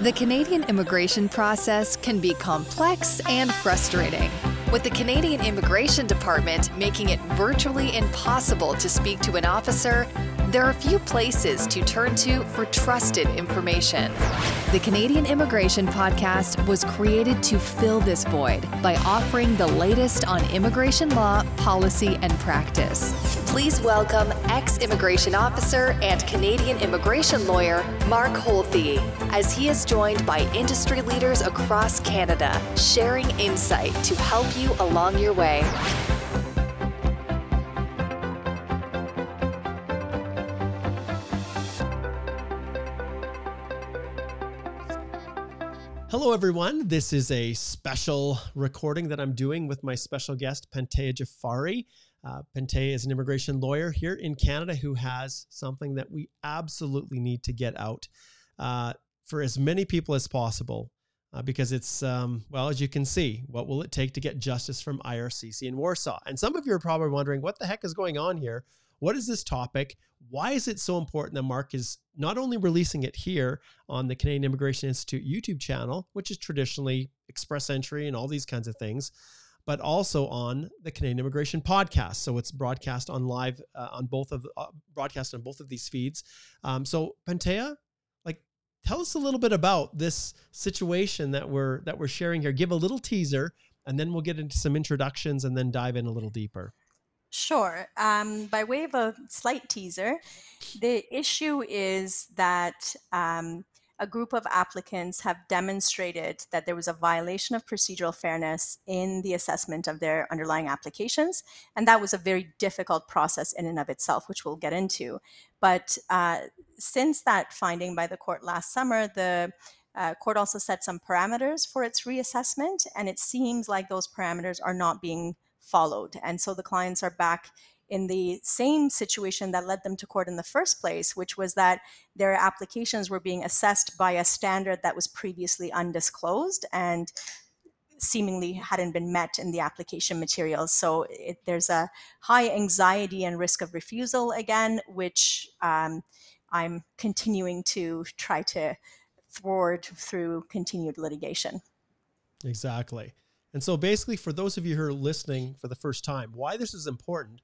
The Canadian immigration process can be complex and frustrating. With the Canadian Immigration Department making it virtually impossible to speak to an officer, there are few places to turn to for trusted information. The Canadian Immigration Podcast was created to fill this void by offering the latest on immigration law, policy, and practice. Please welcome ex immigration officer and Canadian immigration lawyer Mark Holthe as he is joined by industry leaders across Canada, sharing insight to help you along your way. Hello, everyone. This is a special recording that I'm doing with my special guest, Pantea Jafari. Uh, Pantea is an immigration lawyer here in Canada who has something that we absolutely need to get out uh, for as many people as possible. Uh, because it's, um, well, as you can see, what will it take to get justice from IRCC in Warsaw? And some of you are probably wondering, what the heck is going on here? What is this topic? Why is it so important that Mark is not only releasing it here on the Canadian Immigration Institute YouTube channel, which is traditionally express entry and all these kinds of things, but also on the Canadian Immigration Podcast. So it's broadcast on live uh, on both of uh, broadcast on both of these feeds. Um, so Pantea, like, tell us a little bit about this situation that we're that we're sharing here. Give a little teaser, and then we'll get into some introductions and then dive in a little deeper. Sure. Um, by way of a slight teaser, the issue is that um, a group of applicants have demonstrated that there was a violation of procedural fairness in the assessment of their underlying applications. And that was a very difficult process in and of itself, which we'll get into. But uh, since that finding by the court last summer, the uh, court also set some parameters for its reassessment, and it seems like those parameters are not being followed. And so the clients are back in the same situation that led them to court in the first place, which was that their applications were being assessed by a standard that was previously undisclosed and seemingly hadn't been met in the application materials. So it, there's a high anxiety and risk of refusal again, which um, I'm continuing to try to thwart through continued litigation. Exactly. And so, basically, for those of you who are listening for the first time, why this is important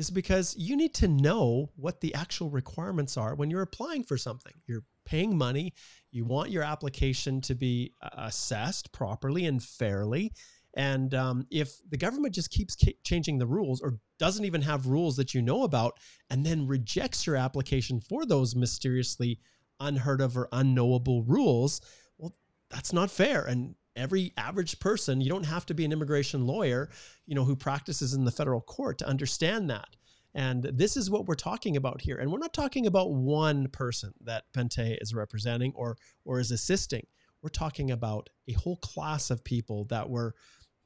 is because you need to know what the actual requirements are when you're applying for something. You're paying money, you want your application to be uh, assessed properly and fairly. And um, if the government just keeps changing the rules or doesn't even have rules that you know about and then rejects your application for those mysteriously unheard of or unknowable rules, well, that's not fair. And every average person you don't have to be an immigration lawyer you know who practices in the federal court to understand that. And this is what we're talking about here. And we're not talking about one person that Pantea is representing or or is assisting. We're talking about a whole class of people that were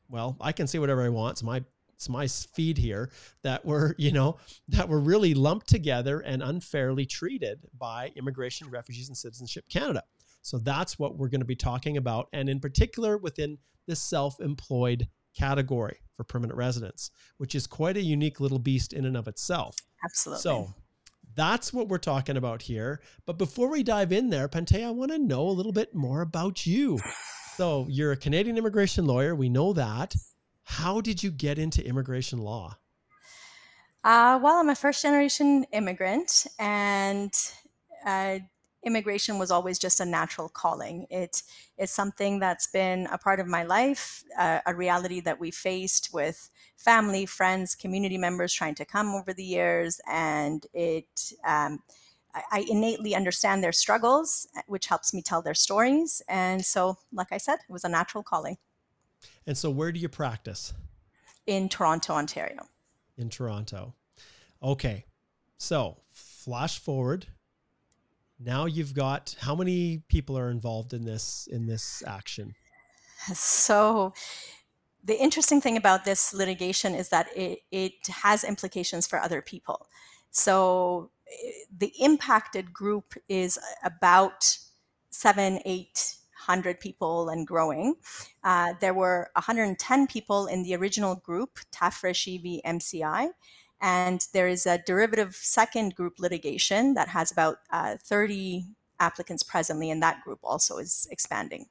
well i can say whatever i want. It's my it's my feed here. That were you know that were really lumped together and unfairly treated by immigration refugees and citizenship canada so that's what we're going to be talking about, and in particular within the self employed category for permanent residents, which is quite a unique little beast in and of itself. Absolutely. So that's what we're talking about here. But before we dive in there, Pantea, I want to know a little bit more about you. So you're a Canadian immigration lawyer. We know that. How did you get into immigration law? Uh, well, I'm a first generation immigrant and uh, immigration was always just a natural calling. It is something that's been a part of my life, uh, a reality that we faced with family, friends, community members trying to come over the years, and it. Um, I innately understand their struggles, which helps me tell their stories. And so, like I said, it was a natural calling. And so, where do you practice? In Toronto, Ontario. In Toronto. Okay. So, flash forward now you've got how many people are involved in this in this action so the interesting thing about this litigation is that it, it has implications for other people so eh, the impacted group is about seven eight hundred people and growing. Uh, there were 110 people in the original group, Tafreshi v MCI, and there is a derivative second group litigation that has about uh, 30 applicants presently, and that group also is expanding.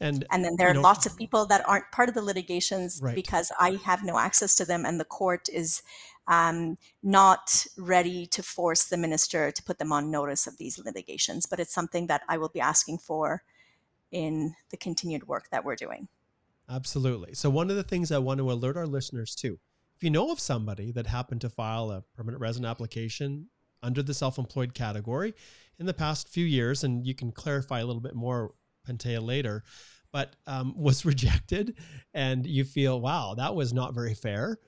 And And then there are know- lots of people that aren't part of the litigations Right. because I have no access to them, and the court is um, not ready to force the minister to put them on notice of these litigations. But it's something that I will be asking for in the continued work that we're doing. Absolutely. So one of the things I want to alert our listeners to, you know of somebody that happened to file a permanent resident application under the self-employed category in the past few years, and you can clarify a little bit more, Pantea, later, but um, was rejected, and you feel, wow, that was not very fair,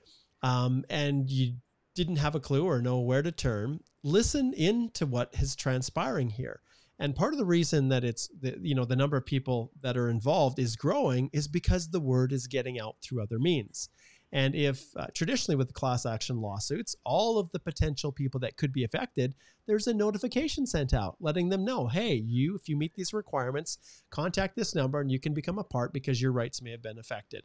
um, and you didn't have a clue or know where to turn, listen in to what is transpiring here. And part of the reason that it's the, you know the number of people that are involved is growing is because the word is getting out through other means. And if uh, traditionally with class action lawsuits, all of the potential people that could be affected, there's a notification sent out letting them know, hey, you, if you meet these requirements, contact this number and you can become a part because your rights may have been affected.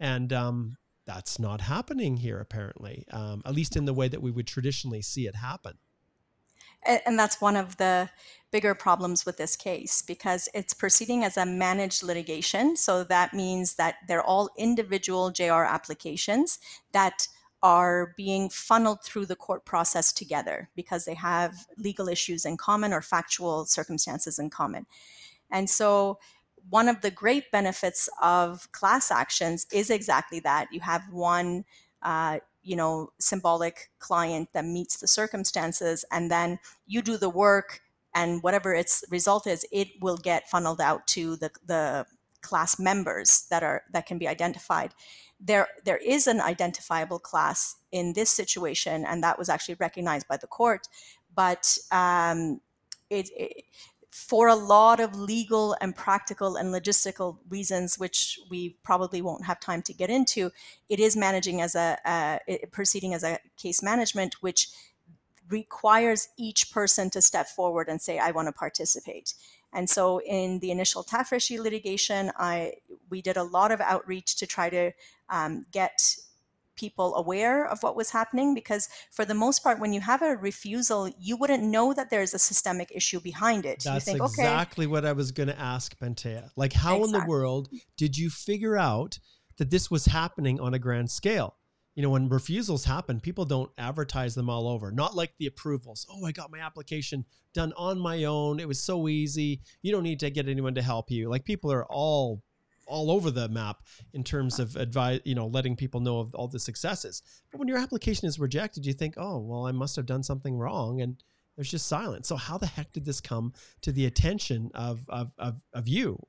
And um, that's not happening here, apparently, um, at least in the way that we would traditionally see it happen. And that's one of the bigger problems with this case because it's proceeding as a managed litigation. So that means that they're all individual JR applications that are being funneled through the court process together because they have legal issues in common or factual circumstances in common. And so one of the great benefits of class actions is exactly that. You have one uh, you know symbolic client that meets the circumstances and then you do the work and whatever its result is it will get funneled out to the, the class members that are that can be identified. There there is an identifiable class in this situation and that was actually recognized by the court but um, it, it for a lot of legal and practical and logistical reasons, which we probably won't have time to get into, it is managing as a uh, proceeding as a case management, which requires each person to step forward and say, "I want to participate." And so, in the initial Tafreshi litigation, I we did a lot of outreach to try to um, get people aware of what was happening because for the most part when you have a refusal you wouldn't know that there's a systemic issue behind it That's you think okay exactly what I was going to ask Pantea. Like, how in the world did you figure out that this was happening on a grand scale? You know, when refusals happen, people don't advertise them all over. Not like the approvals. Oh, I got my application done on my own. It was so easy. You don't need to get anyone to help you. Like people are all all over the map in terms of advice, you know, letting people know of all the successes. But when your application is rejected, you think, "Oh, well, I must have done something wrong." And there's just silence. So how the heck did this come to the attention of of of, of you?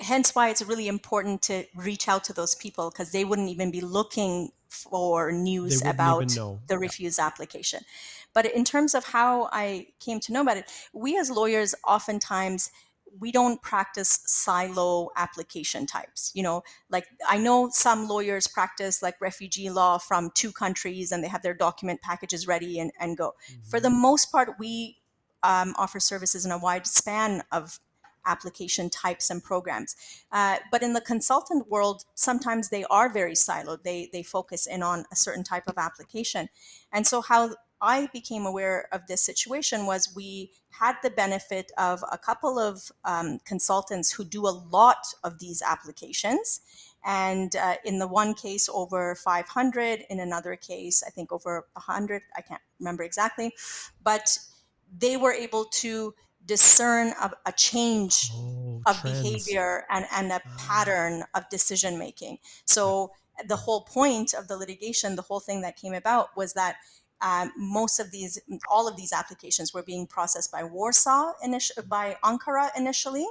hence why it's really important to reach out to those people because they wouldn't even be looking for news about the Yeah. refused application. But in terms of how I came to know about it, we as lawyers oftentimes we don't practice silo application types. You know, like I know some lawyers practice like refugee law from two countries and they have their document packages ready and, and go. For the most part, we um, offer services in a wide span of application types and programs. Uh, but in the consultant world, sometimes they are very siloed. They they focus in on a certain type of application, and so how I became aware of this situation was we had the benefit of a couple of um, consultants who do a lot of these applications. And uh, in the one case, over 500, in another case, I think over 100, I can't remember exactly. But they were able to discern a, a change Oh, of trends. behavior and, and a Ah. pattern of decision making. So the whole point of the litigation, the whole thing that came about was that um, most of these, all of these applications were being processed by Warsaw, by Ankara initially,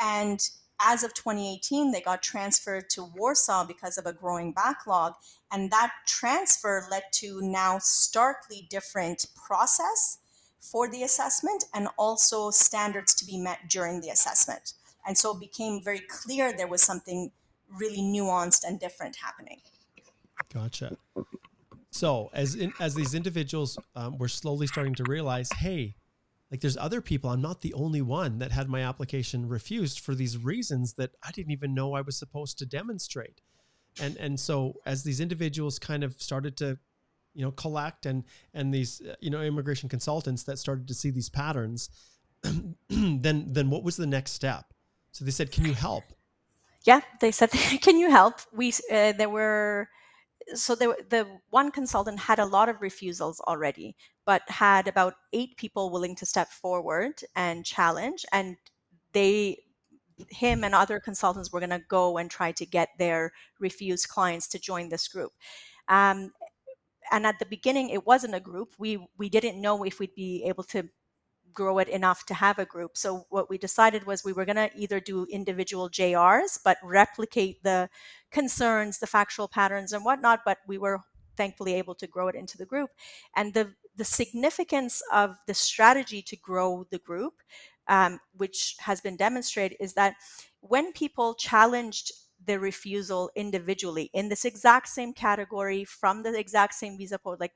and as of 2018, they got transferred to Warsaw because of a growing backlog, and that transfer led to now starkly different process for the assessment and also standards to be met during the assessment. And so it became very clear there was something really nuanced and different happening. Gotcha. So as in, as these individuals um, were slowly starting to realize, hey, like there's other people. I'm not the only one that had my application refused for these reasons that I didn't even know I was supposed to demonstrate. And and so as these individuals kind of started to, you know, collect and and these uh, you know immigration consultants that started to see these patterns, then then what was the next step? So they said, "Can you help?" Yeah, they said, "Can you help?" We uh, there were so the the one consultant had a lot of refusals already, but had about eight people willing to step forward and challenge, and they him and other consultants were going to go and try to get their refused clients to join this group. Um, and at the beginning, it wasn't a group. We we didn't know if we'd be able to grow it enough to have a group. So what we decided was we were going to either do individual JRs, but replicate the concerns, the factual patterns, and whatnot. But we were thankfully able to grow it into the group. And the the significance of the strategy to grow the group, um, which has been demonstrated, is that when people challenged the refusal individually in this exact same category from the exact same visa code, like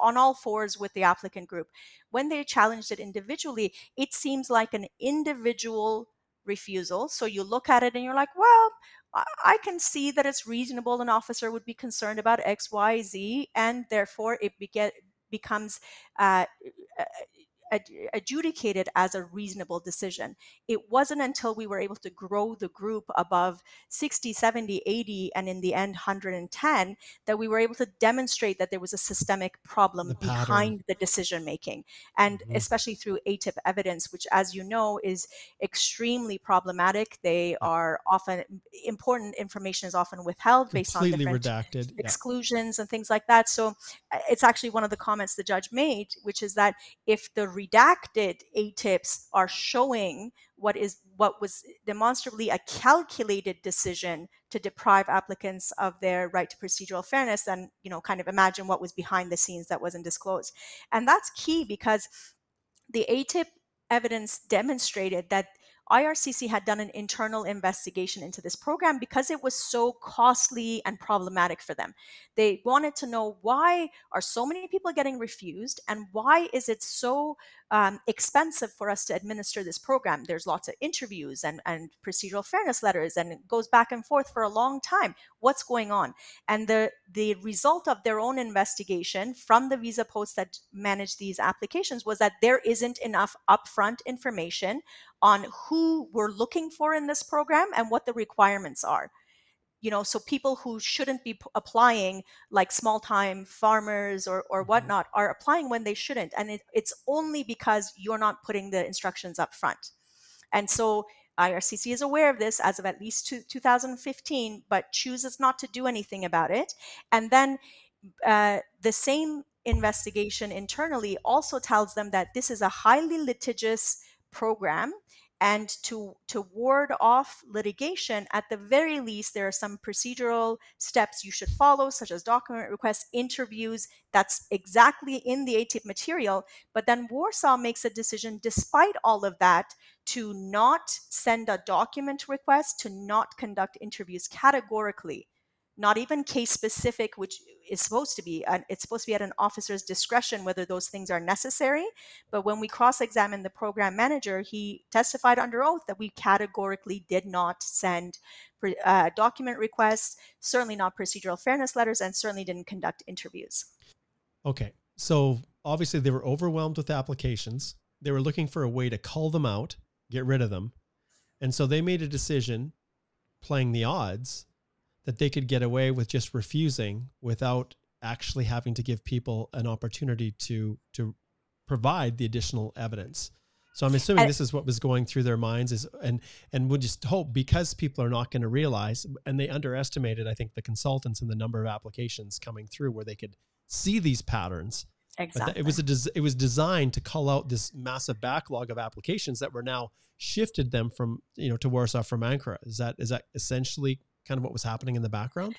on all fours with the applicant group. When they challenged it individually, it seems like an individual refusal. So you look at it and you're like, well, I can see that it's reasonable an officer would be concerned about X, Y, Z, and therefore it becomes uh, adjudicated as a reasonable decision. It wasn't until we were able to grow the group above 60, 70, 80, and in the end 110 that we were able to demonstrate that there was a systemic problem the behind the decision making. And mm-hmm. especially through ATIP evidence, which, as you know, is extremely problematic. They are often important information is often withheld based on different redacted. exclusions yeah. and things like that. So uh, it's actually one of the comments the judge made, which is that if the redacted ATIPs are showing what is what was demonstrably a calculated decision to deprive applicants of their right to procedural fairness and you know kind of imagine what was behind the scenes that wasn't disclosed. And that's key because the atip evidence demonstrated that IRCC had done an internal investigation into this program because it was so costly and problematic for them. They wanted to know why are so many people getting refused and why is it so um, expensive for us to administer this program. There's lots of interviews and, and procedural fairness letters, and it goes back and forth for a long time. What's going on? And the, the result of their own investigation from the visa posts that manage these applications was that there isn't enough upfront information on who we're looking for in this program and what the requirements are. You know so people who shouldn't be p- applying like small time farmers or, or mm-hmm. whatnot are applying when they shouldn't and it, it's only because you're not putting the instructions up front. And so ircc is aware of this as of at least two, 2015 but chooses not to do anything about it. And then uh, the same investigation internally also tells them that this is a highly litigious program and to to ward off litigation at the very least there are some procedural steps you should follow such as document requests interviews that's exactly in the atip material. But then warsaw makes a decision despite all of that to not send a document request to not conduct interviews categorically not even case specific, which is supposed to be. It's supposed to be at an officer's discretion whether those things are necessary. But when we cross examined the program manager, he testified under oath that we categorically did not send uh, document requests, certainly not procedural fairness letters, and certainly didn't conduct interviews. Okay. So obviously they were overwhelmed with applications. They were looking for a way to cull them out, get rid of them. And so they made a decision playing the odds that they could get away with just refusing without actually having to give people an opportunity to to provide the additional evidence. So I'm assuming this is what was going through their minds is and and would just hope because people are not going to realize and they underestimated I think the consultants and the number of applications coming through where they could see these patterns. Exactly. it was a des- it was designed to call out this massive backlog of applications that were now shifted them from you know to Warsaw from Ankara. Is that is that essentially kind of what was happening in the background?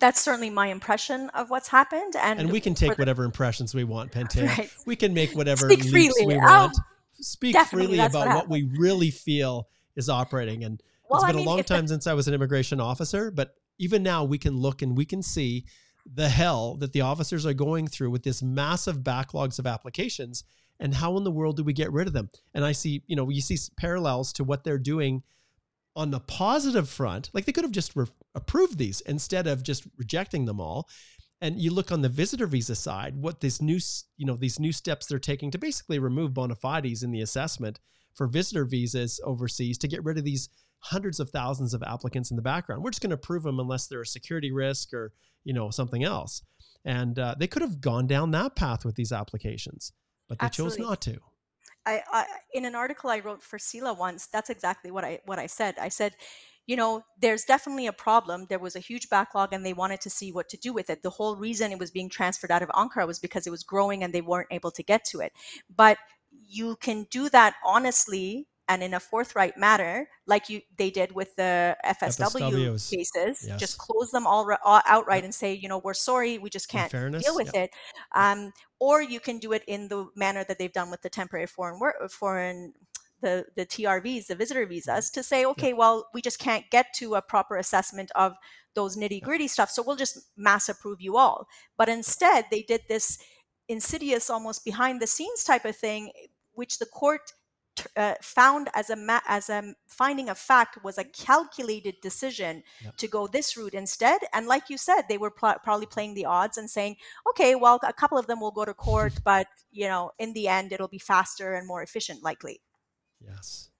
That's certainly my impression of what's happened, and and we can take the, whatever impressions we want, Pantea. Right. We can make whatever Speak leaps freely. we oh, want. Oh, Speak freely about what, what, we really feel is operating. And well, it's been I mean, a long time the, since I was an immigration officer, but even now we can look and we can see the hell that the officers are going through with this massive backlogs of applications and how in the world do we get rid of them and i see you know you see parallels to what they're doing on the positive front, like they could have just re- approved these instead of just rejecting them all. And you look on the visitor visa side, what this new, you know, these new steps they're taking to basically remove bona fides in the assessment for visitor visas overseas to get rid of these hundreds of thousands of applicants in the background. We're just going to approve them unless they're a security risk or you know something else. And uh, they could have gone down that path with these applications, but they Absolutely. chose not to. I, I, in an article I wrote for CELA once, that's exactly what I what I said. I said, you know, there's definitely a problem. There was a huge backlog, and they wanted to see what to do with it. The whole reason it was being transferred out of Ankara was because it was growing, and they weren't able to get to it. But you can do that honestly and in a forthright manner, like you they did with the FSW FSWs. cases, yes. just close them all, all outright and say, you know, we're sorry, we just can't fairness, deal with it. Um, or you can do it in the manner that they've done with the temporary foreign work, foreign the the TRVs, the visitor visas, to say, okay, well, we just can't get to a proper assessment of those nitty gritty stuff, so we'll just mass approve you all. But instead, they did this insidious, almost behind the scenes type of thing, which the court uh, found as a ma- as a finding of fact was a calculated decision to go this route instead. And like you said they were pl- probably playing the odds and saying okay well a couple of them will go to court but you know in the end it'll be faster and more efficient likely. Yes.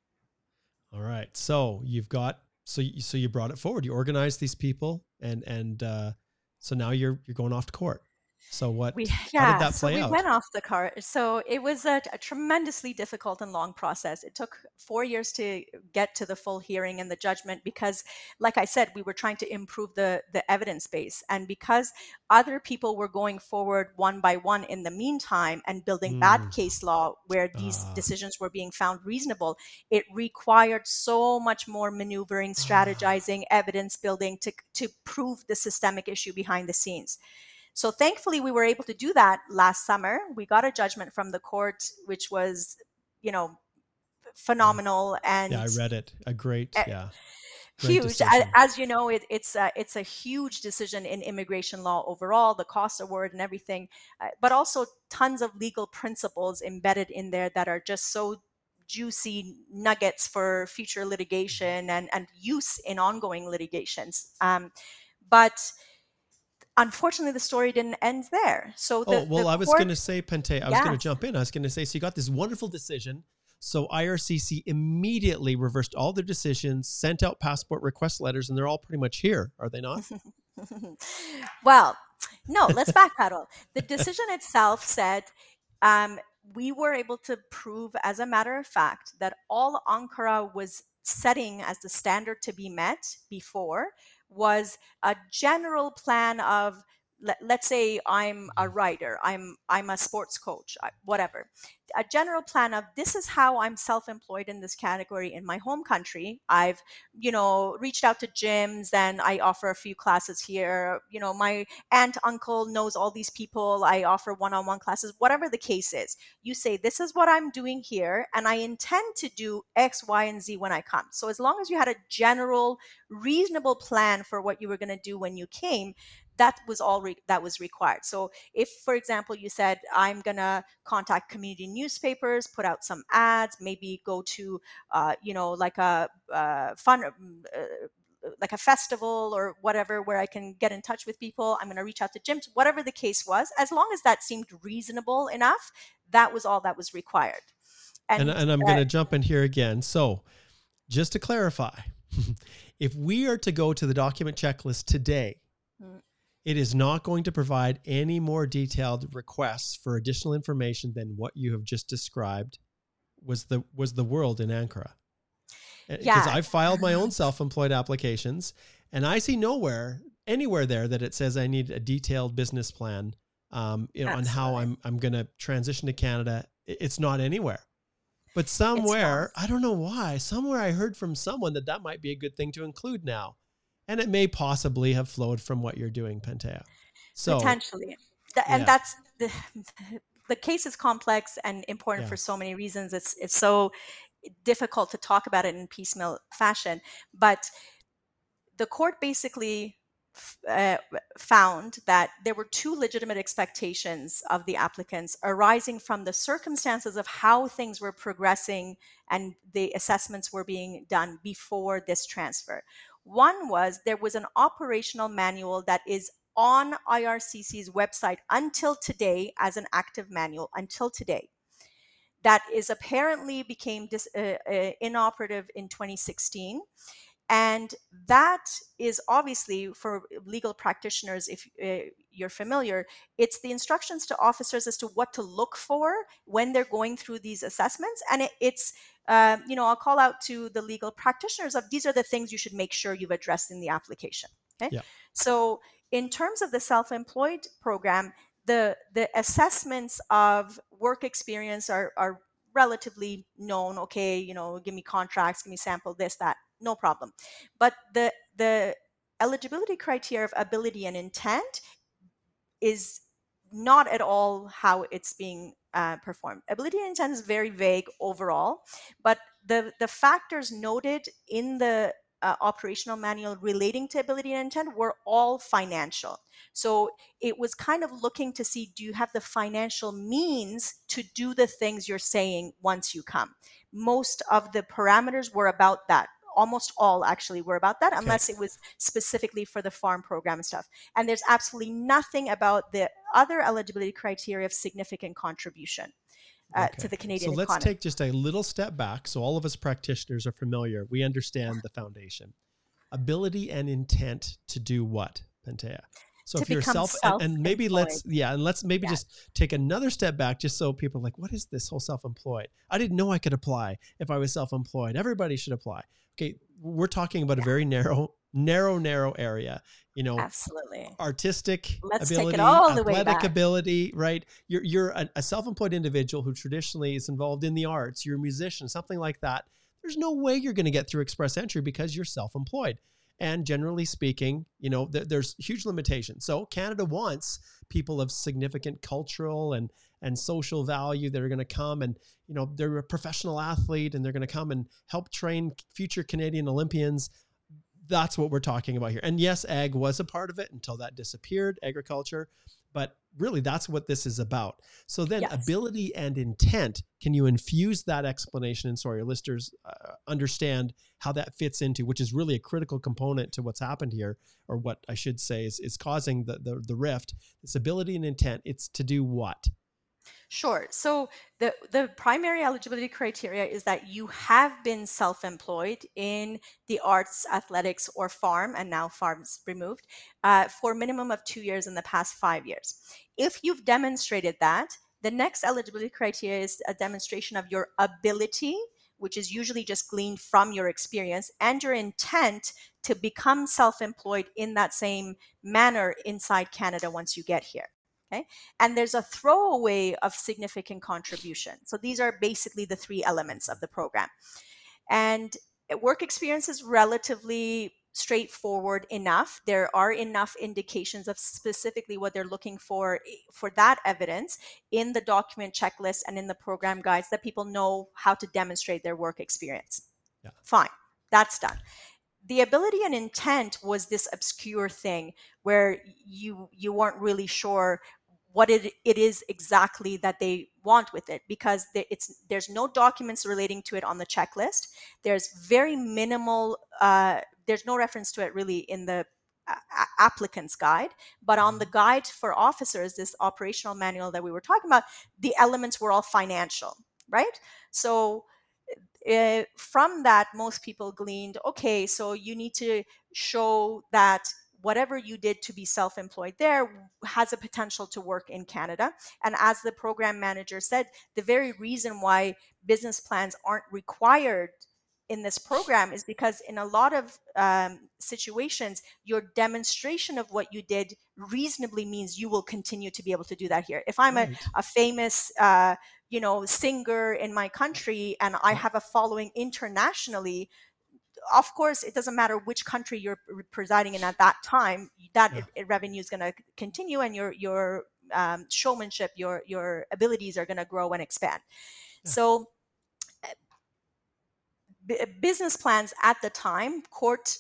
All right. So you've got so you, so you brought it forward. You organized these people and and uh, so now you're you're going off to court so what? We yeah. so we out? went off the cart. So it was a, a, tremendously difficult and long process. It took four years to get to the full hearing and the judgment because, like I said, we were trying to improve the the evidence base, and because other people were going forward one by one in the meantime and building mm. bad case law where these uh. decisions were being found reasonable, it required so much more maneuvering, strategizing, evidence building to to prove the systemic issue behind the scenes. So thankfully, we were able to do that last summer. We got a judgment from the court, which was, you know, phenomenal. And yeah, I read it. A great, yeah. Great huge as, as, you know it, it's a, it's a huge decision in immigration law overall the cost award and everything uh, but also tons of legal principles embedded in there that are just so juicy nuggets for future litigation and, and use in ongoing litigations um, but unfortunately the story didn't end there. So the, oh well i was going to say Pantea i yeah. was going to jump in. I was going to say so you got this wonderful decision. So ircc immediately reversed all their decisions sent out passport request letters and they're all pretty much here are they not? Well no let's backpedal. The decision itself said um, we were able to prove as a matter of fact that all ankara was setting as the standard to be met before was a general plan of let, us say i'm a writer i'm i'm a sports coach whatever. A general plan of this is how i'm self-employed in this category in my home country. I've you know reached out to gyms and i offer a few classes here. You know my aunt uncle knows all these people. I offer one-on-one classes whatever the case is. You say this is what i'm doing here and i intend to do x y and z when i come. So as long as you had a general reasonable plan for what you were going to do when you came that was all re- that was required so if for example you said i'm going to contact community newspapers put out some ads maybe go to uh, you know like a uh, fun uh, like a festival or whatever where I can get in touch with people. I'm going to reach out to gyms, whatever the case was, as long as that seemed reasonable enough, that was all that was required. And, and, and I'm uh, going to jump in here again. So, just to clarify, if we are to go to the document checklist today, mm it is not going to provide any more detailed requests for additional information than what you have just described was the was the world in Ankara. Because yeah. I filed my own self-employed applications and I see nowhere anywhere there that it says I need a detailed business plan um, you know, on how I'm I'm going to transition to Canada. It's not anywhere. But somewhere, I don't know why, somewhere I heard from someone that that might be a good thing to include now and it may possibly have flowed from what you're doing, Pantea. So potentially, and yeah. that's the the case is complex and important yeah. for so many reasons. It's it's so difficult to talk about it in piecemeal fashion, but the court basically uh, found that there were two legitimate expectations of the applicants arising from the circumstances of how things were progressing and the assessments were being done before this transfer. One was there was an operational manual that is on IRCC's website until today as an active manual until today. that is apparently became dis, uh, uh, inoperative in 2016 and that is obviously for legal practitioners if uh, you're familiar it's the instructions to officers as to what to look for when they're going through these assessments and it, it's uh, you know i'll call out to the legal practitioners of these are the things you should make sure you've addressed in the application okay yeah. so in terms of the self-employed program the the assessments of work experience are are relatively known okay you know give me contracts give me sample this that no problem but the the eligibility criteria of ability and intent is not at all how it's being uh, performed ability and intent is very vague overall but the the factors noted in the uh, operational manual relating to ability and intent were all financial. So it was kind of looking to see do you have the financial means to do the things you're saying once you come? Most of the parameters were about that. Almost all actually were about that, unless it was specifically for the farm program and stuff. And there's absolutely nothing about the other eligibility criteria of significant contribution uh, okay. to the Canadian. So let's economy. take just a little step back. So all of us practitioners are familiar. We understand the foundation, ability and intent to do what, Pantea. So if you're self, and, and, maybe let's yeah, and let's maybe yeah. just take another step back, just so people are like, what is this whole self-employed? I didn't know I could apply if I was self-employed. Everybody should apply. Okay, we're talking about yeah. a very narrow narrow, narrow area. You know, absolutely artistic Let's ability, take it all the athletic way back. ability, right? You're you're a, a self-employed individual who traditionally is involved in the arts. You're a musician, something like that. There's no way you're going to get through express entry because you're self-employed. And generally speaking, you know, th- there's huge limitations. So Canada wants people of significant cultural and and social value that are going to come and you know they're a professional athlete and they're going to come and help train future Canadian Olympians that's what we're talking about here. And yes, ag was a part of it until that disappeared, agriculture. But really, that's what this is about. So then, yes. ability and intent. Can you infuse that explanation? And sorry, your listeners uh, understand how that fits into, which is really a critical component to what's happened here, or what I should say is is causing the the, the rift. This ability and intent. It's to do what? Sure. So the the primary eligibility criteria is that you have been self-employed in the arts, athletics, or farm, and now farms removed, uh, for minimum of two years in the past five years. If you've demonstrated that, the next eligibility criteria is a demonstration of your ability, which is usually just gleaned from your experience, and your intent to become self-employed in that same manner inside Canada once you get here. Okay. And there's a throwaway of significant contribution. So these are basically the three elements of the program. And work experience is relatively straightforward enough. There are enough indications of specifically what they're looking for eh, for that evidence in the document checklist and in the program guides that people know how to demonstrate their work experience. Yeah. Fine. That's done the ability and intent was this obscure thing where you you weren't really sure what it, it is exactly that they want with it because it's there's no documents relating to it on the checklist. There's very minimal uh, there's no reference to it really in the uh, applicant's guide. But on the mm-hmm. guide for officers this operational manual that we were talking about the elements were all financial right? So uh, from that most people gleaned okay so you need to show that whatever you did to be self employed there has a potential to work in Canada. And as the program manager said, the very reason why business plans aren't required in this program is because in a lot of um, situations your demonstration of what you did reasonably means you will continue to be able to do that here if i'm right. a, a, famous uh, you know singer in my country and i have a following internationally of course, it doesn't matter which country you're presiding in at that time. That yeah. it, revenue is going to continue, and your your um, showmanship, your your abilities are going to grow and expand. Yeah. So, eh, b- business plans at the time, court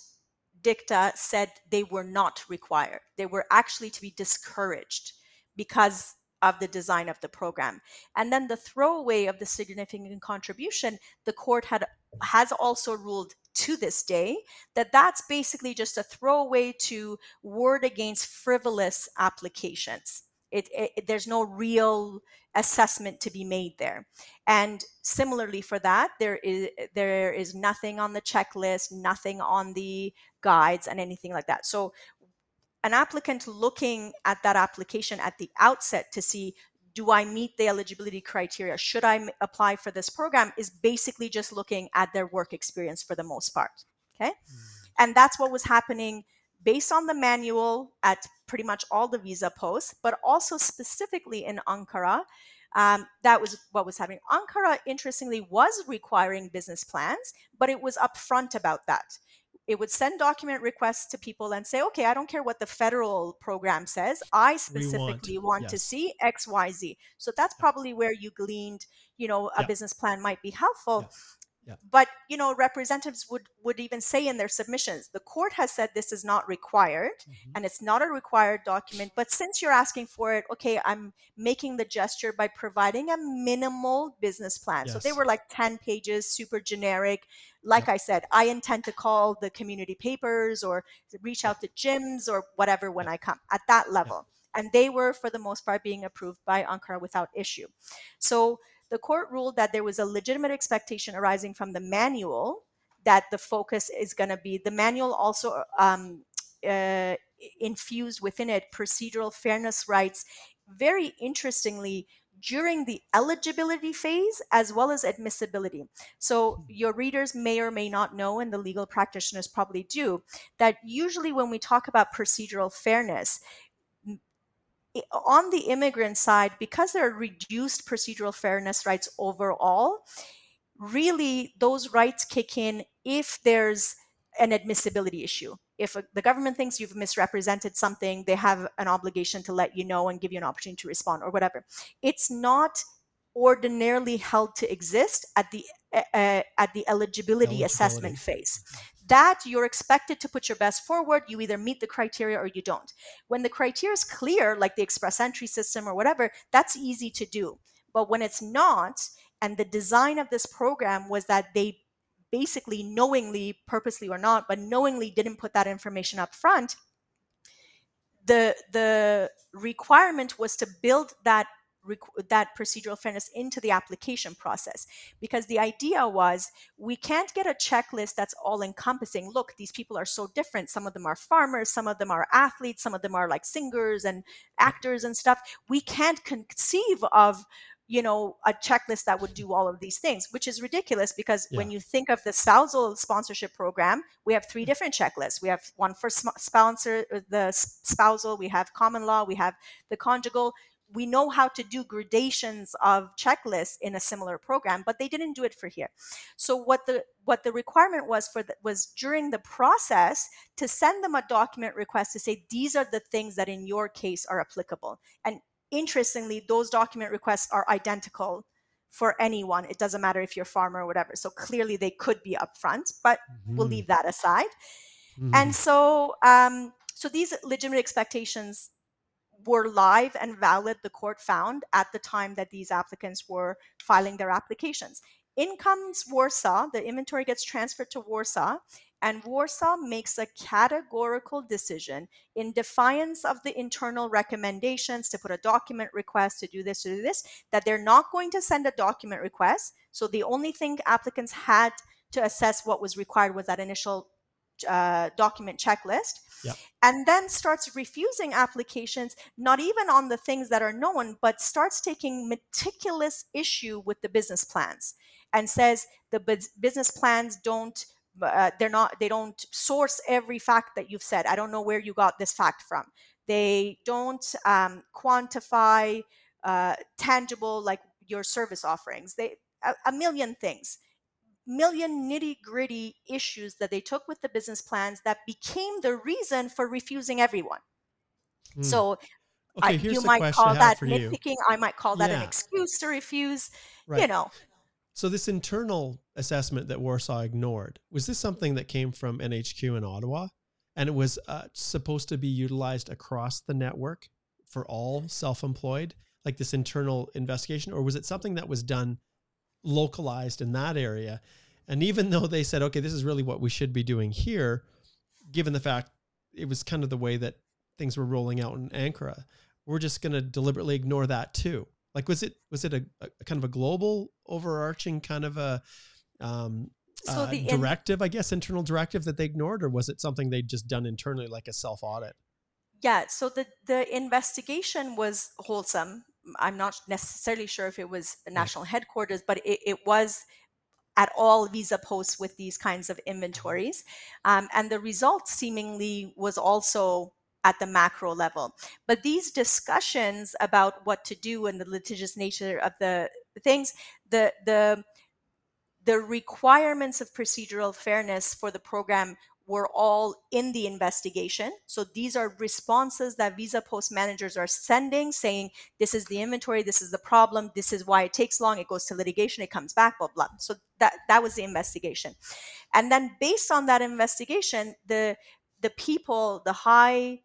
dicta said they were not required. They were actually to be discouraged because of the design of the program. And then the throwaway of the significant contribution, the court had has also ruled to this day that that's basically just a throwaway to ward against frivolous applications It, it, there's no real assessment to be made there. And similarly for that, there is there is nothing on the checklist, nothing on the guides, and anything like that. So an applicant looking at that application at the outset to see do I meet the eligibility criteria? Should I m- apply for this program? Is basically just looking at their work experience for the most part. Okay. Mm. And that's what was happening based on the manual at pretty much all the visa posts, but also specifically in Ankara. Um, that was what was happening. Ankara, interestingly, was requiring business plans, but it was upfront about that it would send document requests to people and say, okay, I don't care what the federal program says. I specifically want, want yes. to see X, Y, Z. So that's probably where you gleaned, you know, a yeah. business plan might be helpful. Yeah. Yeah. But you know, representatives would would even say in their submissions, the court has said this is not required, mm-hmm. and it's not a required document. But since you're asking for it, okay, I'm making the gesture by providing a minimal business plan. Yes. So they were like ten pages, super generic. Like yeah. I said, I intend to call the community papers or reach out to gyms or whatever when I come at that level. And they were, for the most part, being approved by Ankara without issue. So the court ruled that there was a legitimate expectation arising from the manual that the focus is going to be the manual also um, uh, infused within it procedural fairness rights very interestingly during the eligibility phase as well as admissibility. So, your readers may or may not know, and the legal practitioners probably do, that usually when we talk about procedural fairness, on the immigrant side, because there are reduced procedural fairness rights overall, really those rights kick in if there's an admissibility issue. If the government thinks you've misrepresented something, they have an obligation to let you know and give you an opportunity to respond or whatever. It's not ordinarily held to exist at the uh, at the eligibility, eligibility, assessment phase that you're expected to put your best forward. You either meet the criteria or you don't. When the criteria is clear, like the express entry system or whatever, that's easy to do. But when it's not, and the design of this program was that they basically knowingly, purposely or not, but knowingly didn't put that information up front, the the requirement was to build that that procedural fairness into the application process. Because the idea was we can't get a checklist that's all encompassing look these people are so different. Some of them are farmers some of them are athletes some of them are like singers and actors and stuff. We can't conceive of you know a checklist that would do all of these things which is ridiculous because yeah. when you think of the spousal sponsorship program we have three different checklists. We have one for sponsor uh, the spousal we have common law we have the conjugal we know how to do gradations of checklists in a similar program but they didn't do it for here. So what the what the requirement was for the, was during the process to send them a document request to say these are the things that in your case are applicable. And interestingly those document requests are identical for anyone. It doesn't matter if you're a farmer or whatever. So clearly they could be upfront but mm-hmm. we'll leave that aside. Mm-hmm. and so um so these legitimate expectations were live and valid, the court found, at the time that these applicants were filing their applications. In comes Warsaw, the inventory gets transferred to Warsaw, and Warsaw makes a categorical decision in defiance of the internal recommendations to put a document request, to do this, to do this, that they're not going to send a document request. So the only thing applicants had to assess what was required was that initial uh, document checklist yep. and then starts refusing applications not even on the things that are known but starts taking meticulous issue with the business plans and says the business plans don't uh, they're not they don't source every fact that you've said. I don't know where you got this fact from. They don't um, quantify uh, tangible like your service offerings. They a, a million things million nitty gritty issues that they took with the business plans that became the reason for refusing everyone. Mm. So okay, I, you might call that nitpicking. You. I might call that yeah. an excuse to refuse. Right. You know. So this internal assessment that Warsaw ignored was this something that came from NHQ in Ottawa, and it was uh, supposed to be utilized across the network for all self-employed, like this internal investigation, or was it something that was done localized in that area. And even though they said, okay, this is really what we should be doing here, given the fact it was kind of the way that things were rolling out in Ankara, we're just going to deliberately ignore that too. Like, was it was it a, a kind of a global, overarching kind of a um, so uh, directive, in- I guess, internal directive that they ignored, or was it something they'd just done internally, like a self audit? Yeah. So the the investigation was wholesome. I'm not necessarily sure if it was the national headquarters, but it, it was at all visa posts with these kinds of inventories. Um, and the result seemingly was also at the macro level. But these discussions about what to do and the litigious nature of the things, the the the requirements of procedural fairness for the program were all in the investigation. So these are responses that visa post managers are sending saying, this is the inventory, this is the problem, this is why it takes long, it goes to litigation, it comes back, blah, blah. So that, that was the investigation. And then based on that investigation, the the people, the high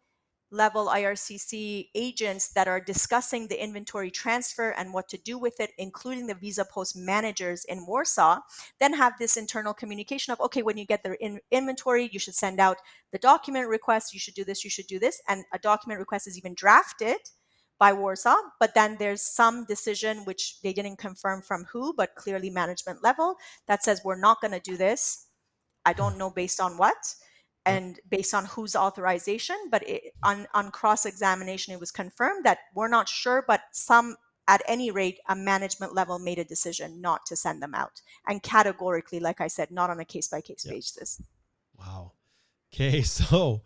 level IRCC agents that are discussing the inventory transfer and what to do with it, including the visa post managers in Warsaw, then have this internal communication of, okay, when you get the in- inventory, you should send out the document request, you should do this, you should do this. And a document request is even drafted by Warsaw, but then there's some decision which they didn't confirm from who, but clearly management level that says we're not going to do this. I don't know based on what Mm. and based on whose authorization but it, on on cross examination it was confirmed that we're not sure but some at any rate a management level made a decision not to send them out. And categorically like i said not on a case by case basis. Wow. Okay so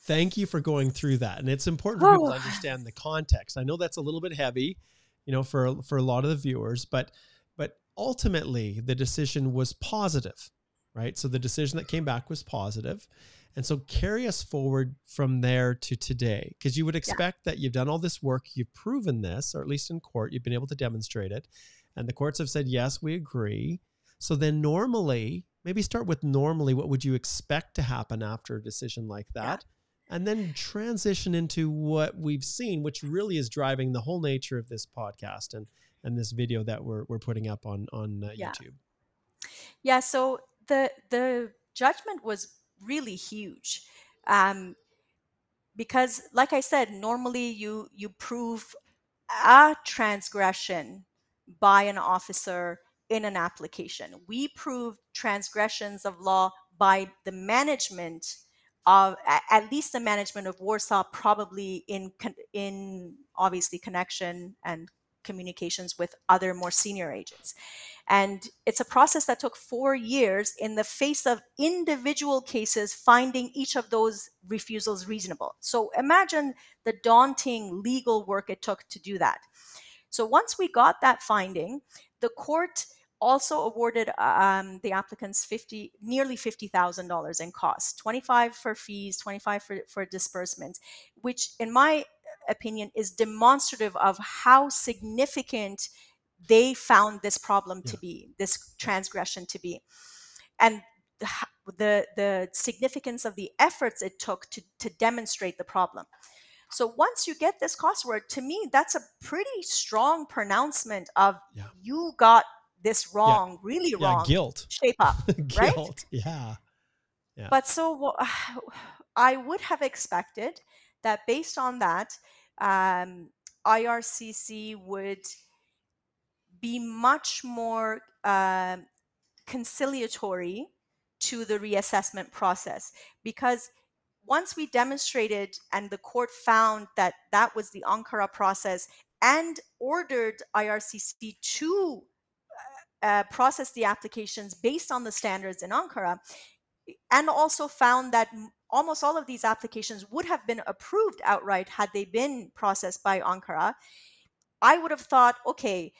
thank you for going through that. And it's important for people to oh. understand the context. I know that's a little bit heavy you know for for a lot of the viewers but but ultimately the decision was positive right? So the decision that came back was positive and so carry us forward from there to today, because you would expect yeah. that you've done all this work, you've proven this, or at least in court, you've been able to demonstrate it. And the courts have said, yes, we agree. So then normally, maybe start with normally, what would you expect to happen after a decision like that? Yeah. And then transition into what we've seen, which really is driving the whole nature of this podcast and, and this video that we're, we're putting up on, on uh, yeah. YouTube. Yeah. So the, the judgment was really huge. Um, because like I said, normally you you prove a transgression by an officer in an application. We prove transgressions of law by the management of at least the management of Warsaw, probably in in obviously connection and communications with other more senior agents. And it's a process that took four years in the face of individual cases finding each of those refusals reasonable. So imagine the daunting legal work it took to do that. So once we got that finding, the court also awarded um, the applicants 50 nearly $50000 in costs 25 for fees 25 for, for disbursements which in my opinion is demonstrative of how significant they found this problem yeah. to be, this transgression to be. And the, the significance of the efforts it took to, to demonstrate the problem. So once you get this cost word, to me, that's a pretty strong pronouncement of yeah. you got this wrong, yeah. really wrong. Guilt. Shape up. right? Guilt. Yeah. Yeah. But so I would have expected that based on that, um, IRCC would be much more uh, conciliatory to the reassessment process because once we demonstrated and the court found that that was the Ankara process and ordered IRCC to uh, uh, process the applications based on the standards in Ankara, and also found that almost all of these applications would have been approved outright had they been processed by Ankara. I would have thought, okay,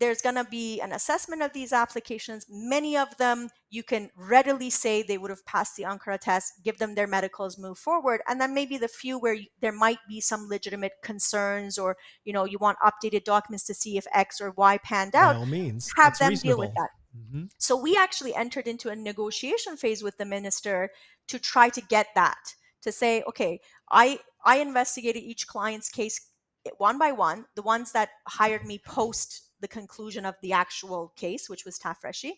there's going to be an assessment of these applications. Many of them you can readily say they would have passed the Ankara test, give them their medicals, move forward. And then maybe the few where you, there might be some legitimate concerns or, you know, you want updated documents to see if X or Y panned out. By all means. Have them reasonable. deal with that. Mm-hmm. So we actually entered into a negotiation phase with the minister to try to get that to say, okay, I I investigated each client's case one by one, the ones that hired me post the conclusion of the actual case, which was Tafreshi.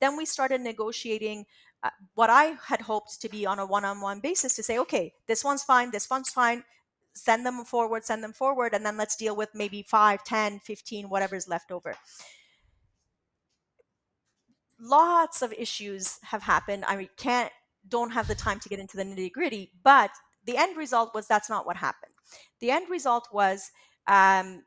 Then we started negotiating uh, what I had hoped to be on a one-on-one basis to say, okay, this one's fine, this one's fine. send them forward, send them forward, and then let's deal with maybe 5, 10, 15, whatever's left over. Lots of issues have happened. I can't, don't have the time to get into the nitty gritty, but the end result was that's not what happened. The end result was um,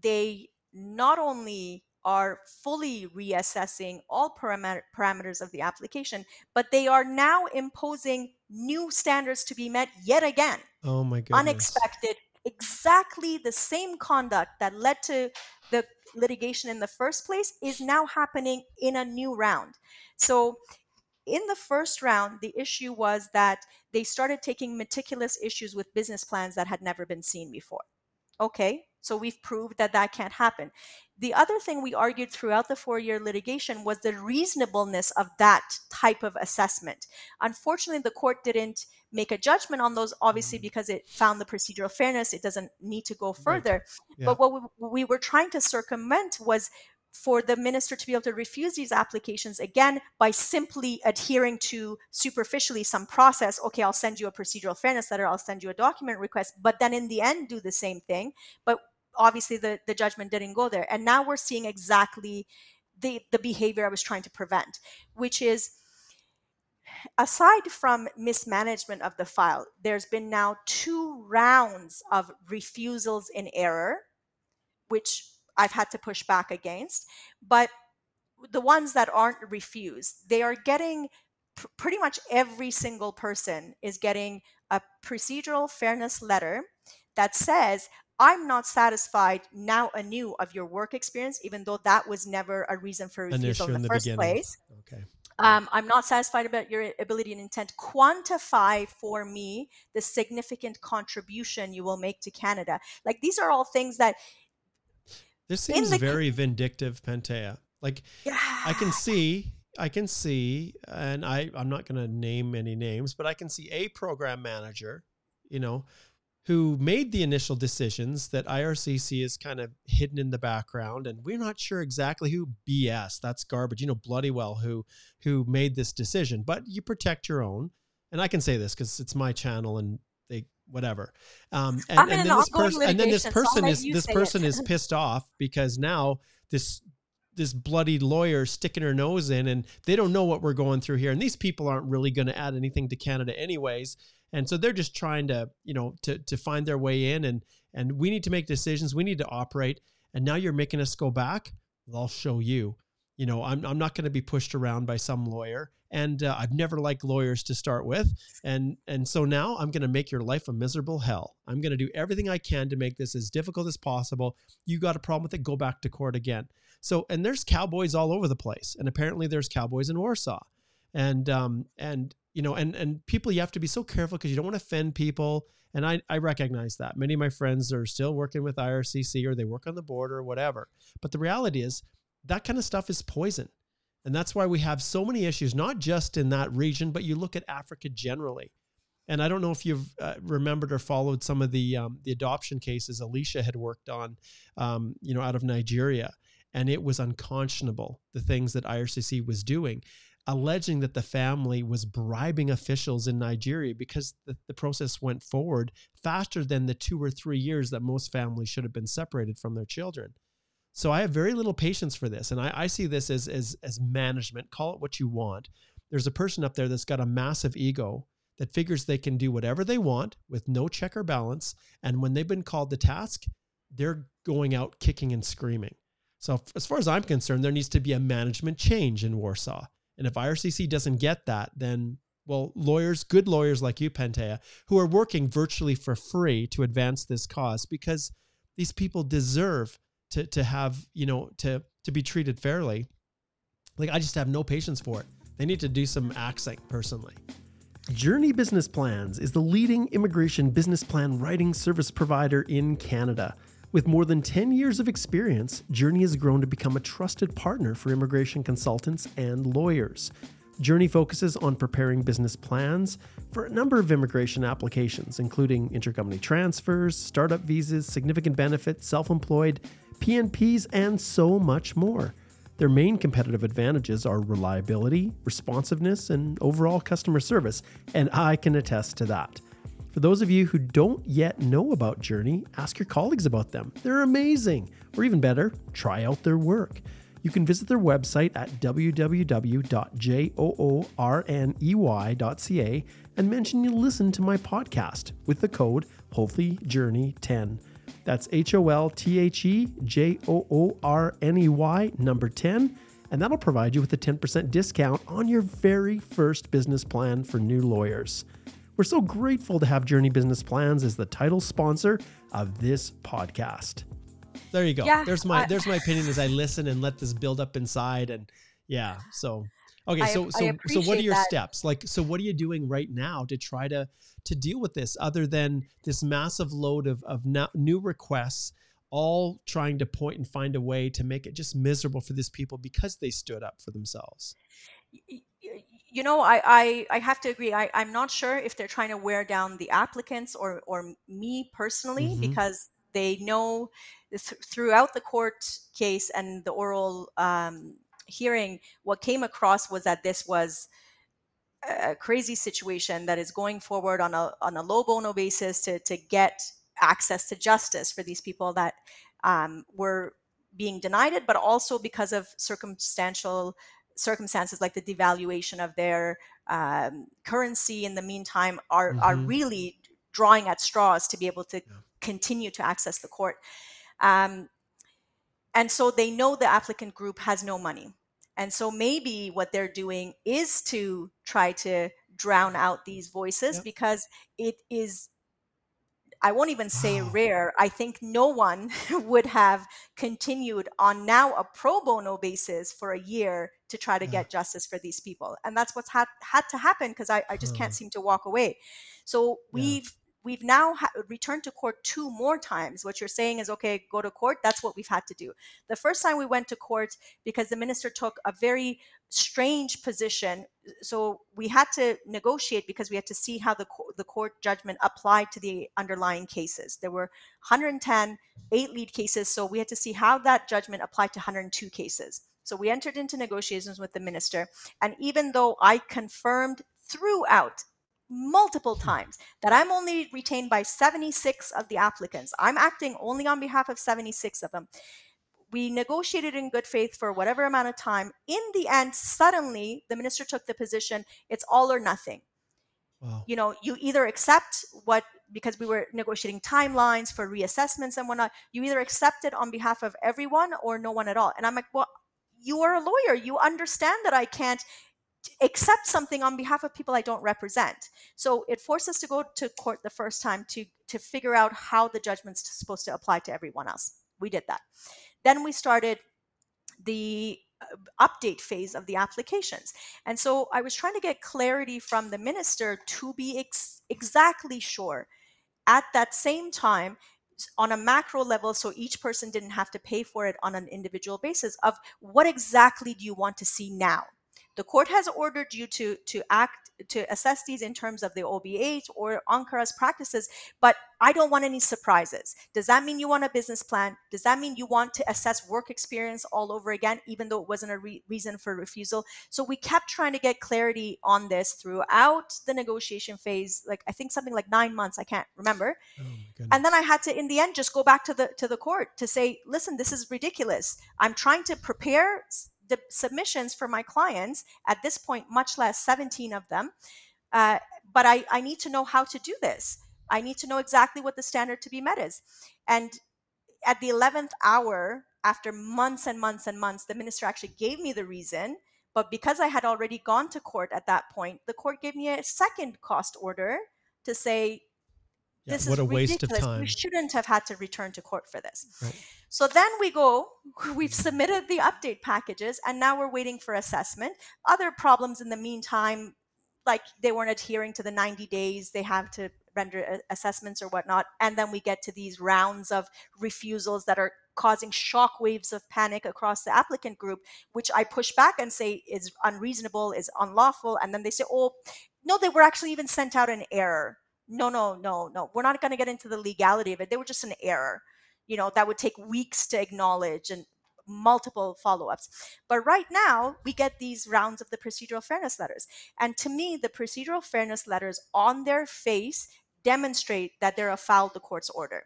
they not only are fully reassessing all parameter, parameters of the application, but they are now imposing new standards to be met yet again. Oh my goodness. Unexpected, exactly the same conduct that led to the litigation in the first place is now happening in a new round. So in the first round, the issue was that they started taking meticulous issues with business plans that had never been seen before. Okay, so we've proved that that can't happen. The other thing we argued throughout the four year litigation was the reasonableness of that type of assessment. Unfortunately, the court didn't make a judgment on those, obviously, mm. because it found the procedural fairness. It doesn't need to go further. Right. Yeah. But what we, we were trying to circumvent was for the minister to be able to refuse these applications again by simply adhering to superficially some process okay i'll send you a procedural fairness letter i'll send you a document request but then in the end do the same thing but obviously the, the judgment didn't go there. And now we're seeing exactly the, the behavior I was trying to prevent, which is aside from mismanagement of the file, there's been now two rounds of refusals in error, which I've had to push back against. But the ones that aren't refused, they are getting pr- pretty much every single person is getting a procedural fairness letter that says I'm not satisfied now anew of your work experience, even though that was never a reason for refusal in the, in the first beginning. place. Okay. Um, I'm not satisfied about your ability and intent. Quantify for me the significant contribution you will make to Canada. Like these are all things that. This seems the, very vindictive, Pantea. Like yeah. I can see, I can see, and I I'm not going to name any names, but I can see a program manager, you know, who made the initial decisions that IRCC is kind of hidden in the background and we're not sure exactly who BS that's garbage you know bloody well who who made this decision but you protect your own. And I can say this because it's my channel and they whatever. Um, and, and, then this person and then this person is this person is pissed off because now this this bloody lawyer sticking her nose in and they don't know what we're going through here and these people aren't really going to add anything to Canada anyways and so they're just trying to you know to to find their way in and and we need to make decisions. We need to operate. And now you're making us go back well, i'll show you. You know i'm, I'm not going to be pushed around by some lawyer. And uh, i've never liked lawyers to start with. And and so now i'm going to make your life a miserable hell. I'm going to do everything i can to make this as difficult as possible. You got a problem with it go back to court again. So and there's cowboys all over the place. And apparently there's cowboys in warsaw. And um and you know, and and people you have to be so careful because you don't want to offend people. And I, I recognize that. Many of my friends are still working with IRCC or they work on the border or whatever. But the reality is that kind of stuff is poison. And that's why we have so many issues, not just in that region, but you look at Africa generally. And I don't know if you've uh, remembered or followed some of the um, the adoption cases Alicia had worked on, um, you know, out of Nigeria, and it was unconscionable the things that IRCC was doing alleging that the family was bribing officials in Nigeria because the, the process went forward faster than the two or three years that most families should have been separated from their children. So I have very little patience for this. And I, I see this as, as, as management, call it what you want. There's a person up there that's got a massive ego that figures they can do whatever they want with no check or balance. And when they've been called to task, they're going out kicking and screaming. So, as far as I'm concerned, there needs to be a management change in Warsaw. And if IRCC doesn't get that, then well, lawyers, good lawyers like you, Pantea, who are working virtually for free to advance this cause because these people deserve to to have, you know, to to be treated fairly. Like I just have no patience for it. They need to do some axing personally. Joorney Business Plans is the leading immigration business plan writing service provider in Canada. With more than 10 years of experience, Joorney has grown to become a trusted partner for immigration consultants and lawyers. Joorney focuses on preparing business plans for a number of immigration applications, including intercompany transfers, startup visas, significant benefits, self employed, PNPs, and so much more. Their main competitive advantages are reliability, responsiveness, and overall customer service, and I can attest to that. For those of you who don't yet know about Joorney, ask your colleagues about them. They're amazing. Or even better, try out their work. You can visit their website at www.joorney.ca and mention you listen to my podcast with the code HOLTHEJOORNEY10. That's H O L T H E J O O R N E Y number 10, and that'll provide you with a 10% discount on your very first business plan for new lawyers. We're so grateful to have Joorney Business Plans as the title sponsor of this podcast. There you go. Yeah, there's my there's my opinion as I listen and let this build up inside and yeah. So okay, so I, so I so what are your that. steps? Like so what are you doing right now to try to to deal with this other than this massive load of of new requests all trying to point and find a way to make it just miserable for these people because they stood up for themselves you know I, I i have to agree I, i'm not sure if they're trying to wear down the applicants or or me personally mm-hmm. because they know th- throughout the court case and the oral um, hearing, what came across was that this was a crazy situation that is going forward on a on a pro bono basis to to get access to justice for these people that um, were being denied it, but also because of circumstantial circumstances like the devaluation of their um, currency in the meantime are mm-hmm. are really drawing at straws to be able to yeah continue to access the court. Um, and so they know the applicant group has no money. And so maybe what they're doing is to try to drown out these voices yep. because it is I won't even say wow. rare. I think no one would have continued on now a pro bono basis for a year to try to yeah. get justice for these people. And that's what's had, had to happen because I, I just can't seem to walk away. So we've we've now ha- returned to court two more times. What you're saying is, okay, go to court. That's what we've had to do. The first time we went to court because the minister took a very strange position. So we had to negotiate because we had to see how the, co- the court judgment applied to the underlying cases. There were 110, eight lead cases. So we had to see how that judgment applied to 102 cases. So we entered into negotiations with the minister. And even though I confirmed throughout multiple hmm. times that I'm only retained by 76 of the applicants. I'm acting only on behalf of 76 of them. We negotiated in good faith for whatever amount of time. In the end, suddenly the minister took the position it's all or nothing. Wow. You know, you either accept what, because we were negotiating timelines for reassessments and whatnot, you either accept it on behalf of everyone or no one at all. And I'm like, well, you are a lawyer. You understand that I can't accept something on behalf of people I don't represent. So it forced us to go to court the first time to to figure out how the judgment's supposed to apply to everyone else. We did that. Then we started the uh, update phase of the applications. And so I was trying to get clarity from the minister to be ex- exactly sure at that same time on a macro level so each person didn't have to pay for it on an individual basis of what exactly do you want to see now the court has ordered you to to act to assess these in terms of the OP8 or Ankara's practices, but I don't want any surprises. Does that mean you want a business plan? Does that mean you want to assess work experience all over again, even though it wasn't a re- reason for refusal? So we kept trying to get clarity on this throughout the negotiation phase, like I think something like nine months, I can't remember. Oh and then I had to, in the end, just go back to the to the court to say, listen, this is ridiculous. I'm trying to prepare the submissions for my clients at this point, much less 17 of them. Uh, but I, I need to know how to do this. I need to know exactly what the standard to be met is. And at the 11th hour, after months and months and months, the minister actually gave me the reason. But because I had already gone to court at that point, the court gave me a second cost order to say, yeah, this what is a ridiculous. waste of time. We shouldn't have had to return to court for this. Right. So then we go, we've submitted the update packages, and now we're waiting for assessment. Other problems in the meantime, like they weren't adhering to the 90 days they have to render assessments or whatnot. And then we get to these rounds of refusals that are causing shock waves of panic across the applicant group, which I push back and say is unreasonable, is unlawful. And then they say, oh, no, they were actually even sent out an error no, no, no, no. We're not going to get into the legality of it. They were just an error. You know, that would take weeks to acknowledge and multiple follow ups. But right now, we get these rounds of the procedural fairness letters. And to me, the procedural fairness letters on their face demonstrate that they're afoul the court's order.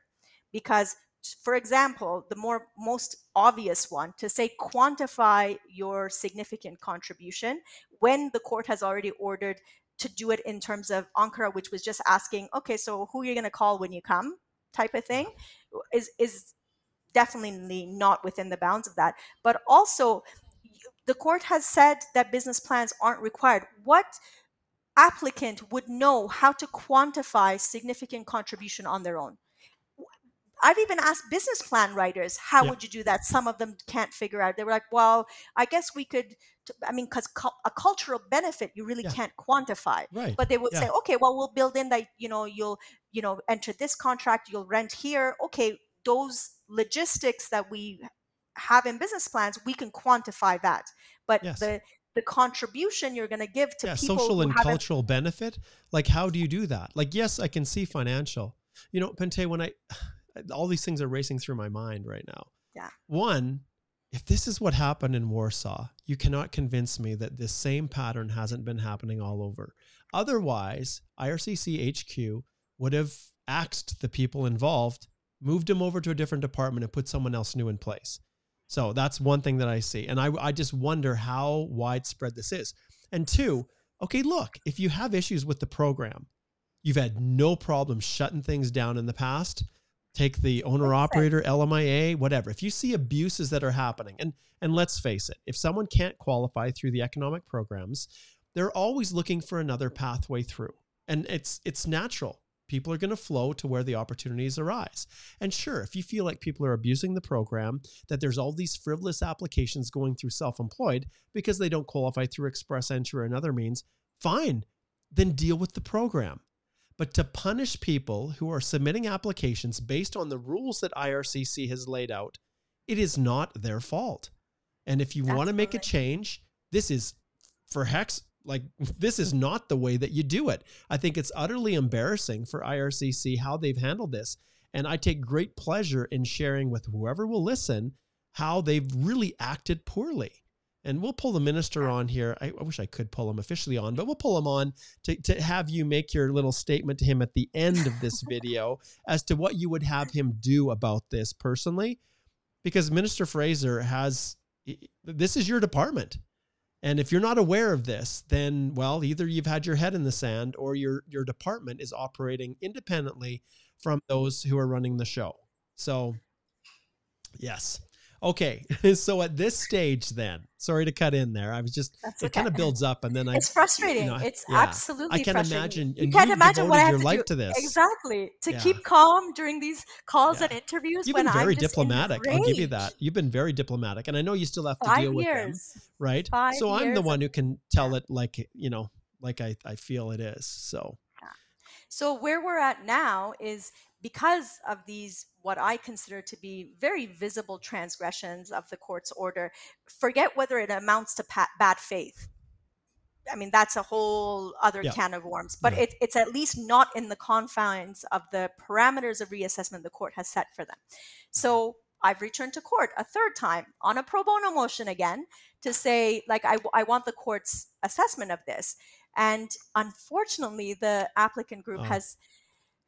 Because, for example, the more most obvious one to say quantify your significant contribution when the court has already ordered to do it in terms of Ankara, which was just asking, okay, so who are you going to call when you come, type of thing, is is definitely not within the bounds of that. But also, the court has said that business plans aren't required. What applicant would know how to quantify significant contribution on their own? I've even asked business plan writers, how yeah. would you do that? Some of them can't figure out. They were like, well, I guess we could. I mean, because cu- a cultural benefit you really yeah. can't quantify. Right. But they would yeah. say, okay, well, we'll build in that. You know, you'll you know enter this contract, you'll rent here. Okay, those logistics that we have in business plans, we can quantify that. But yes. the the contribution you're going to give to yeah, people social and cultural benefit, like how do you do that? Like, yes, I can see financial. You know, Pente, when I all these things are racing through my mind right now. Yeah. One, if this is what happened in Warsaw, you cannot convince me that this same pattern hasn't been happening all over. Otherwise, IRCC HQ would have axed the people involved, moved them over to a different department, and put someone else new in place. So that's one thing that I see. And I, I just wonder how widespread this is. And two, okay, look, if you have issues with the program, you've had no problem shutting things down in the past take the owner operator LMIA, whatever. If you see abuses that are happening, and and let's face it, if someone can't qualify through the economic programs, they're always looking for another pathway through. And it's it's natural. People are going to flow to where the opportunities arise. And sure, if you feel like people are abusing the program, that there's all these frivolous applications going through self-employed because they don't qualify through express entry or another means, fine. Then deal with the program but to punish people who are submitting applications based on the rules that IRCC has laid out, it is not their fault. And if you want to make a change, this is for hex like this is not the way that you do it. I think it's utterly embarrassing for IRCC how they've handled this. And I take great pleasure in sharing with whoever will listen how they've really acted poorly and we'll pull the minister on here. I, I, wish I could pull him officially on, but we'll pull him on to, to have you make your little statement to him at the end of this video as to what you would have him do about this personally. Because Minister Fraser has this is your department. And if you're not aware of this, then well, either you've had your head in the sand or your your department is operating independently from those who are running the show. So yes. Okay, so at this stage, then, sorry to cut in there. I was just That's it okay. kind of builds up, and then I. It's frustrating. You know, it's yeah, absolutely. I can't imagine. You can't imagine what I have your to life do. to this exactly to yeah. keep calm during these calls yeah. and interviews. You've been very diplomatic. I'll give you that. You've been very diplomatic, and I know you still have to Five deal with years. them, right? Five so I'm the one who can tell it like you know, like I I feel it is. So. So where we're at now is because of these what I consider to be very visible transgressions of the court's order, forget whether it amounts to pa- bad faith. I mean, that's a whole other yeah. can of worms, but yeah. it, it's at least not in the confines of the parameters of reassessment the court has set for them. So I've returned to court a third time on a pro bono motion again to say, like, I, I want the court's assessment of this. And unfortunately, the applicant group oh. has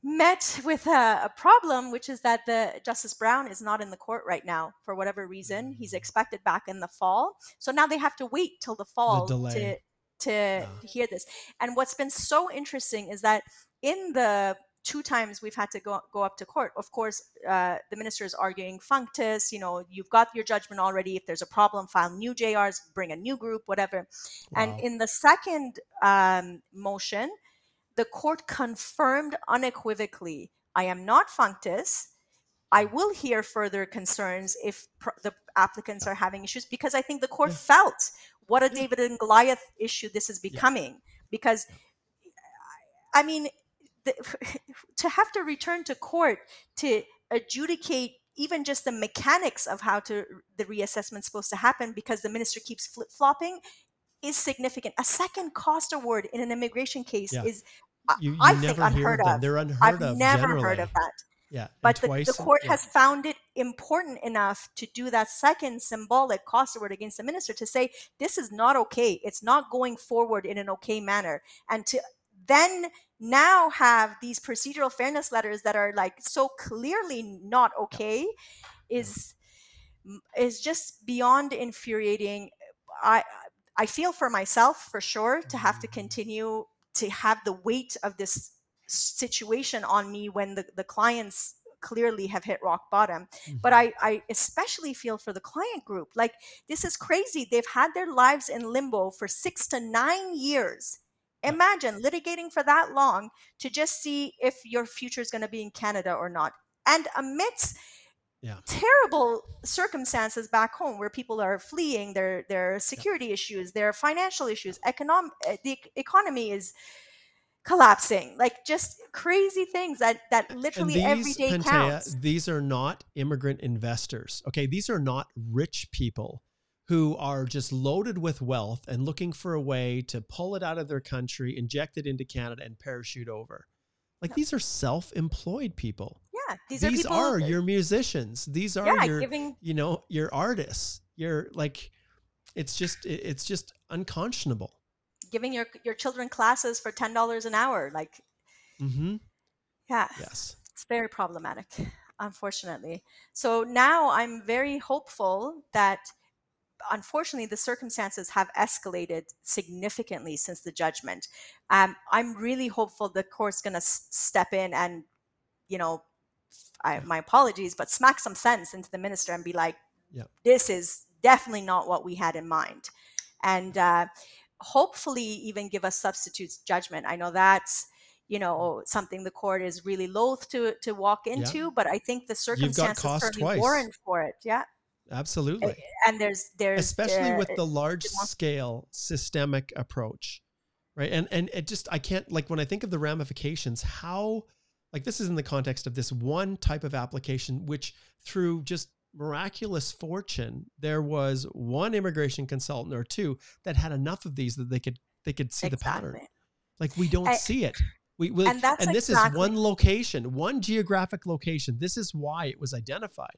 met with a, a, problem, which is that the Justice Brown is not in the court right now for whatever reason. He's mm. expected back in the fall, so now they have to wait till the fall the to to yeah. hear this. And what's been so interesting is that in the two times we've had to go, go up to court. Of course, uh, the minister is arguing functus, you know, you've got your judgment already. If there's a problem, file new JRs, bring a new group, whatever. Wow. And in the second um, motion, the court confirmed unequivocally I am not functus. I will hear further concerns if pr- the applicants are having issues because I think the court yeah. felt what a David and Goliath issue this is becoming. Yeah. Because, I mean, the, to have to return to court to adjudicate even just the mechanics of how to the reassessment is supposed to happen because the minister keeps flip flopping is significant. A second cost award in an immigration case yeah. is you, you I never think unheard of of. They're unheard I've of. never generally. heard of that. Yeah, but the, the court yeah. has found it important enough to do that second symbolic cost award against the minister to say this is not okay. It's not going forward in an okay manner, and to then now have these procedural fairness letters that are like so clearly not okay is is just beyond infuriating i i feel for myself for sure to have to mm. continue to have the weight of this situation on me when the, the clients clearly have hit rock bottom. Mm-hmm. but I, I especially feel for the client group. Like this is crazy. They've had their lives in limbo for six to nine years. Imagine litigating for that long to just see if your future is going to be in canada or not. And amidst yeah. terrible circumstances back home where people are fleeing their their security yeah. issues their financial issues economic eh, the economy is collapsing. Like just crazy things that that literally these, every day Pantea, counts. these are not immigrant investors okay? These are not rich people who are just loaded with wealth and looking for a way to pull it out of their country inject it into canada and parachute over. Like these are self-employed people yeah these, these are, are your musicians these are yeah, your giving, you know your artists you're like it's just it's just unconscionable giving your your children classes for ten dollars an hour. Like, mm-hmm. yeah, yes, it's very problematic, unfortunately. So now I'm very hopeful that. Unfortunately, the circumstances have escalated significantly since the judgment. Um, I'm really hopeful the court's going to s- step in and, you know, I, my apologies, but smack some sense into the minister and be like, yeah. this is definitely not what we had in mind. And uh, hopefully even give us substitutes judgment. I know that's you know something the court is really loath to to walk into, yeah. but I think the circumstances certainly warrant for it. Yeah. Absolutely. And there's there's especially uh, with the large scale systemic approach. Right. And and it just I can't like when I think of the ramifications, how like this is in the context of this one type of application which through just miraculous fortune, there was one immigration consultant or two that had enough of these that they could they could see exactly. the pattern. Like we don't I, see it. We, we and, and this exactly. is one location, one geographic location. This is why it was identified.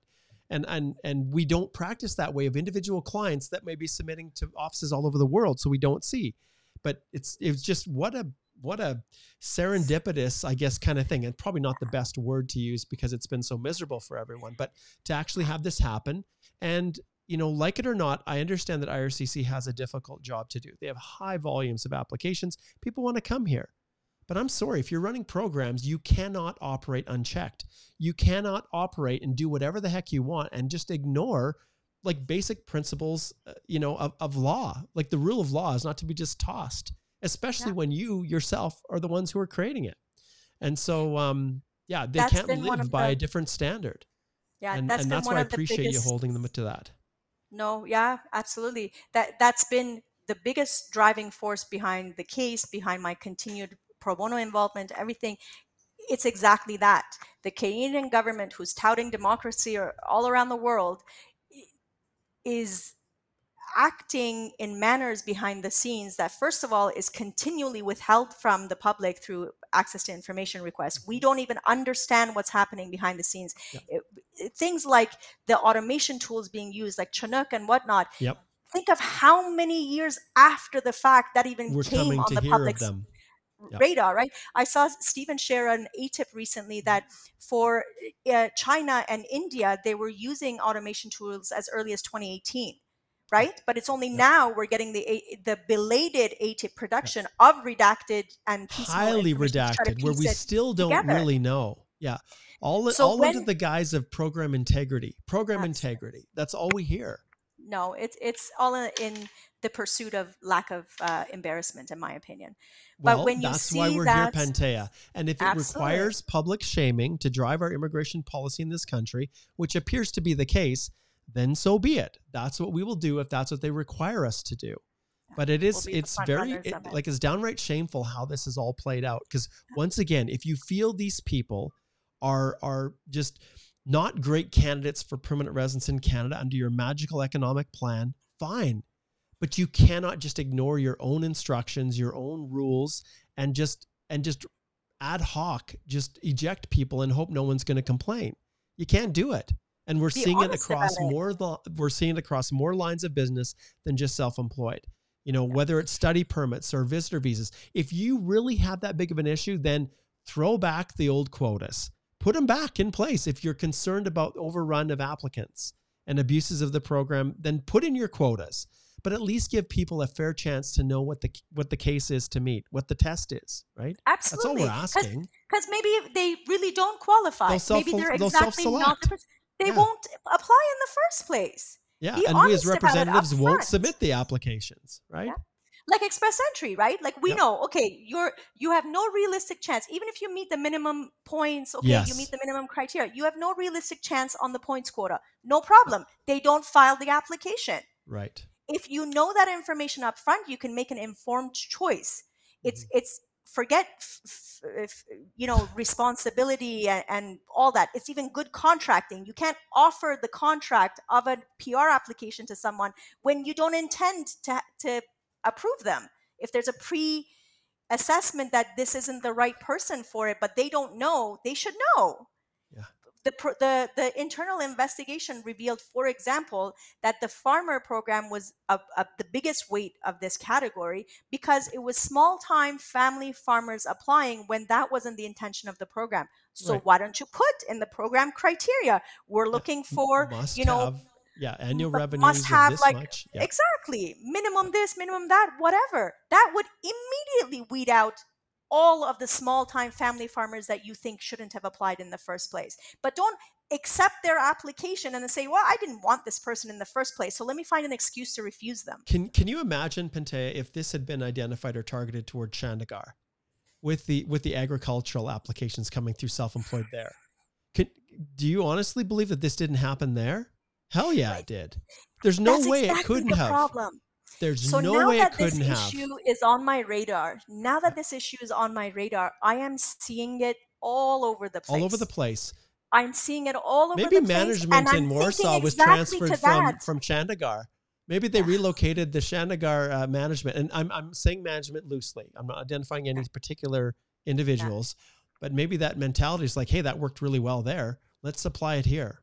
And and and we don't practice that way of individual clients that may be submitting to offices all over the world, so we don't see. But it's it's just what a what a serendipitous, I guess, kind of thing. And probably not the best word to use because it's been so miserable for everyone. But to actually have this happen, and you know, like it or not, I understand that IRCC has a difficult job to do. They have high volumes of applications. People want to come here. But I'm sorry, if you're running programs, you cannot operate unchecked. You cannot operate and do whatever the heck you want and just ignore like basic principles, uh, you know, of, of law. Like the rule of law is not to be just tossed especially yeah. when you yourself are the ones who are creating it. And so, um, yeah, they that's can't live by the, a different standard. Yeah, and that's, and that's why I appreciate biggest, you holding them to that. No, yeah, absolutely. That that's been the biggest driving force behind the case, behind my continued pro bono involvement, everything. It's exactly that. The Canadian government, who's touting democracy all around the world, is acting in manners behind the scenes that first of all is continually withheld from the public through access to information requests we mm-hmm. don't even understand what's happening behind the scenes yep. it, it, things like the automation tools being used like chinook and whatnot yep. think of how many years after the fact that even We're came on the public's Yep. radar, right? I saw Stephen share an ATIP recently mm-hmm. that for uh, China and India, they were using automation tools as early as 2018 right? But it's only yeah. now we're getting the the belated ATIP production yeah. of redacted and highly redacted, where we still don't together. really know. Yeah, all so all when, under the guise of program integrity. Program integrity. That's all we hear. No, it's it's all in the pursuit of lack of uh, embarrassment, in my opinion. But well, when you that's why we're that, here, Pantea. And if it absolutely. requires public shaming to drive our immigration policy in this country, which appears to be the case, then so be it. That's what we will do if that's what they require us to do. But it is, we'll it's very, it, it. like, it's downright shameful how this is all played out. Because once again, if you feel these people are, are just not great candidates for permanent residence in Canada under your magical economic plan, fine. But you cannot just ignore your own instructions, your own rules, and just, and just ad hoc just eject people and hope no one's going to complain. You can't do it and we're Be seeing it across it. more we're seeing it across more lines of business than just self-employed you know, whether it's study permits or visitor visas. If you really have that big of an issue, then throw back the old quotas. Put them back in place. If you're concerned about overrun of applicants and abuses of the program, then put in your quotas. But at least give people a fair chance to know what the what the case is to meet, what the test is, right? Absolutely. That's all we're asking. Because maybe they really don't qualify. Self, maybe they're exactly not the person. They yeah. won't apply in the first place. Yeah, Be and we as representatives won't submit the applications, right? Yeah. Like express entry, right? Like we yep. know, okay, you're you have no realistic chance. Even if you meet the minimum points, okay, yes. you meet the minimum criteria, you have no realistic chance on the points quota. No problem. They don't file the application. Right. If you know that information up front, you can make an informed choice. It's mm-hmm. it's forget f- f- you know responsibility and, and, all that. It's even good contracting. You can't offer the contract of a pr application to someone when you don't intend to, to approve them. If there's a pre assessment that this isn't the right person for it but they don't know they should know the, the, the internal investigation revealed, for example, that the farmer program was a, a, the biggest weight of this category because it was small time family farmers applying when that wasn't the intention of the program. So right. why don't you put in the program criteria? We're looking for, must you know, have, yeah, annual revenue must have like yeah. exactly minimum this, minimum that, whatever. That would immediately weed out all of the small time family farmers that you think shouldn't have applied in the first place. But don't accept their application and then say, "Well, I didn't want this person in the first place, so let me find an excuse to refuse them." Can Can you imagine, Pantea, if this had been identified or targeted toward Chandigarh, with the with the agricultural applications coming through self-employed there? Can do you honestly believe that this didn't happen there? Hell yeah, it did. There's no That's way exactly it couldn't the have. Problem. There's so no now way that it couldn't this have. issue is on my radar, now that this issue is on my radar, I am seeing it all over the place. All over the place. I'm seeing it all over Maybe the place. Maybe management in Warsaw was exactly transferred from, from Chandigarh. Maybe they relocated the Chandigarh uh, management. And I'm, I'm saying management loosely. I'm not identifying any particular individuals, yeah. but maybe that mentality is like, hey, that worked really well there. Let's apply it here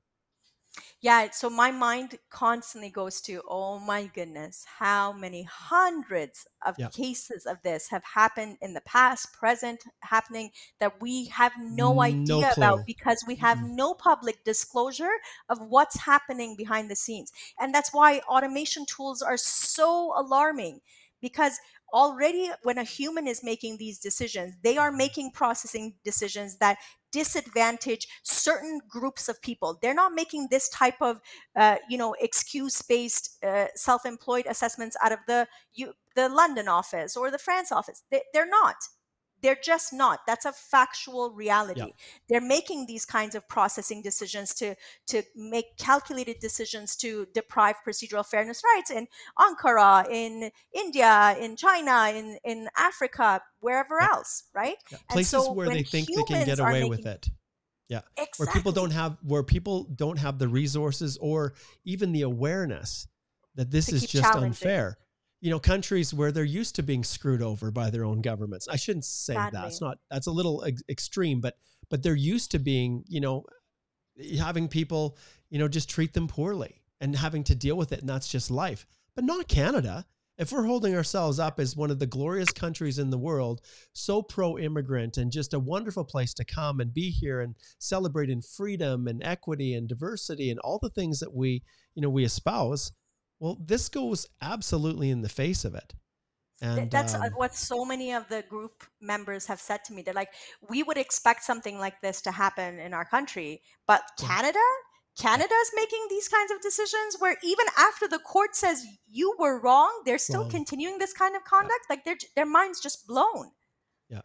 yeah so my mind constantly goes to oh my goodness how many hundreds of yeah. cases of this have happened in the past present happening that we have no idea no about because we have mm-hmm. no public disclosure of what's happening behind the scenes and that's why automation tools are so alarming because already when a human is making these decisions they are making processing decisions that disadvantage certain groups of people. They're not making this type of uh, you know excuse based uh, self-employed assessments out of the you, the london office or the france office. They, they're not they're just not that's a factual reality yeah. they're making these kinds of processing decisions to to make calculated decisions to deprive procedural fairness rights in ankara in india in china in in africa wherever yeah. else right yeah. places so where they think they can get away making, with it yeah exactly. where people don't have where people don't have the resources or even the awareness that this is just unfair you know countries where they're used to being screwed over by their own governments. I shouldn't say Sadly. that it's not that's a little ex- extreme but but they're used to being you know having people you know just treat them poorly and having to deal with it and that's just life. But not canada. If we're holding ourselves up as one of the glorious countries in the world so pro immigrant and just a wonderful place to come and be here and celebrate in freedom and equity and diversity and all the things that we you know we espouse well, this goes absolutely in the face of it. And that's uh, um, what so many of the group members have said to me. They're like, we would expect something like this to happen in our country, but Canada, Canada's making these kinds of decisions where even after the court says you were wrong, they're still wrong. continuing this kind of conduct. Yeah. Like their their minds just blown. Yeah.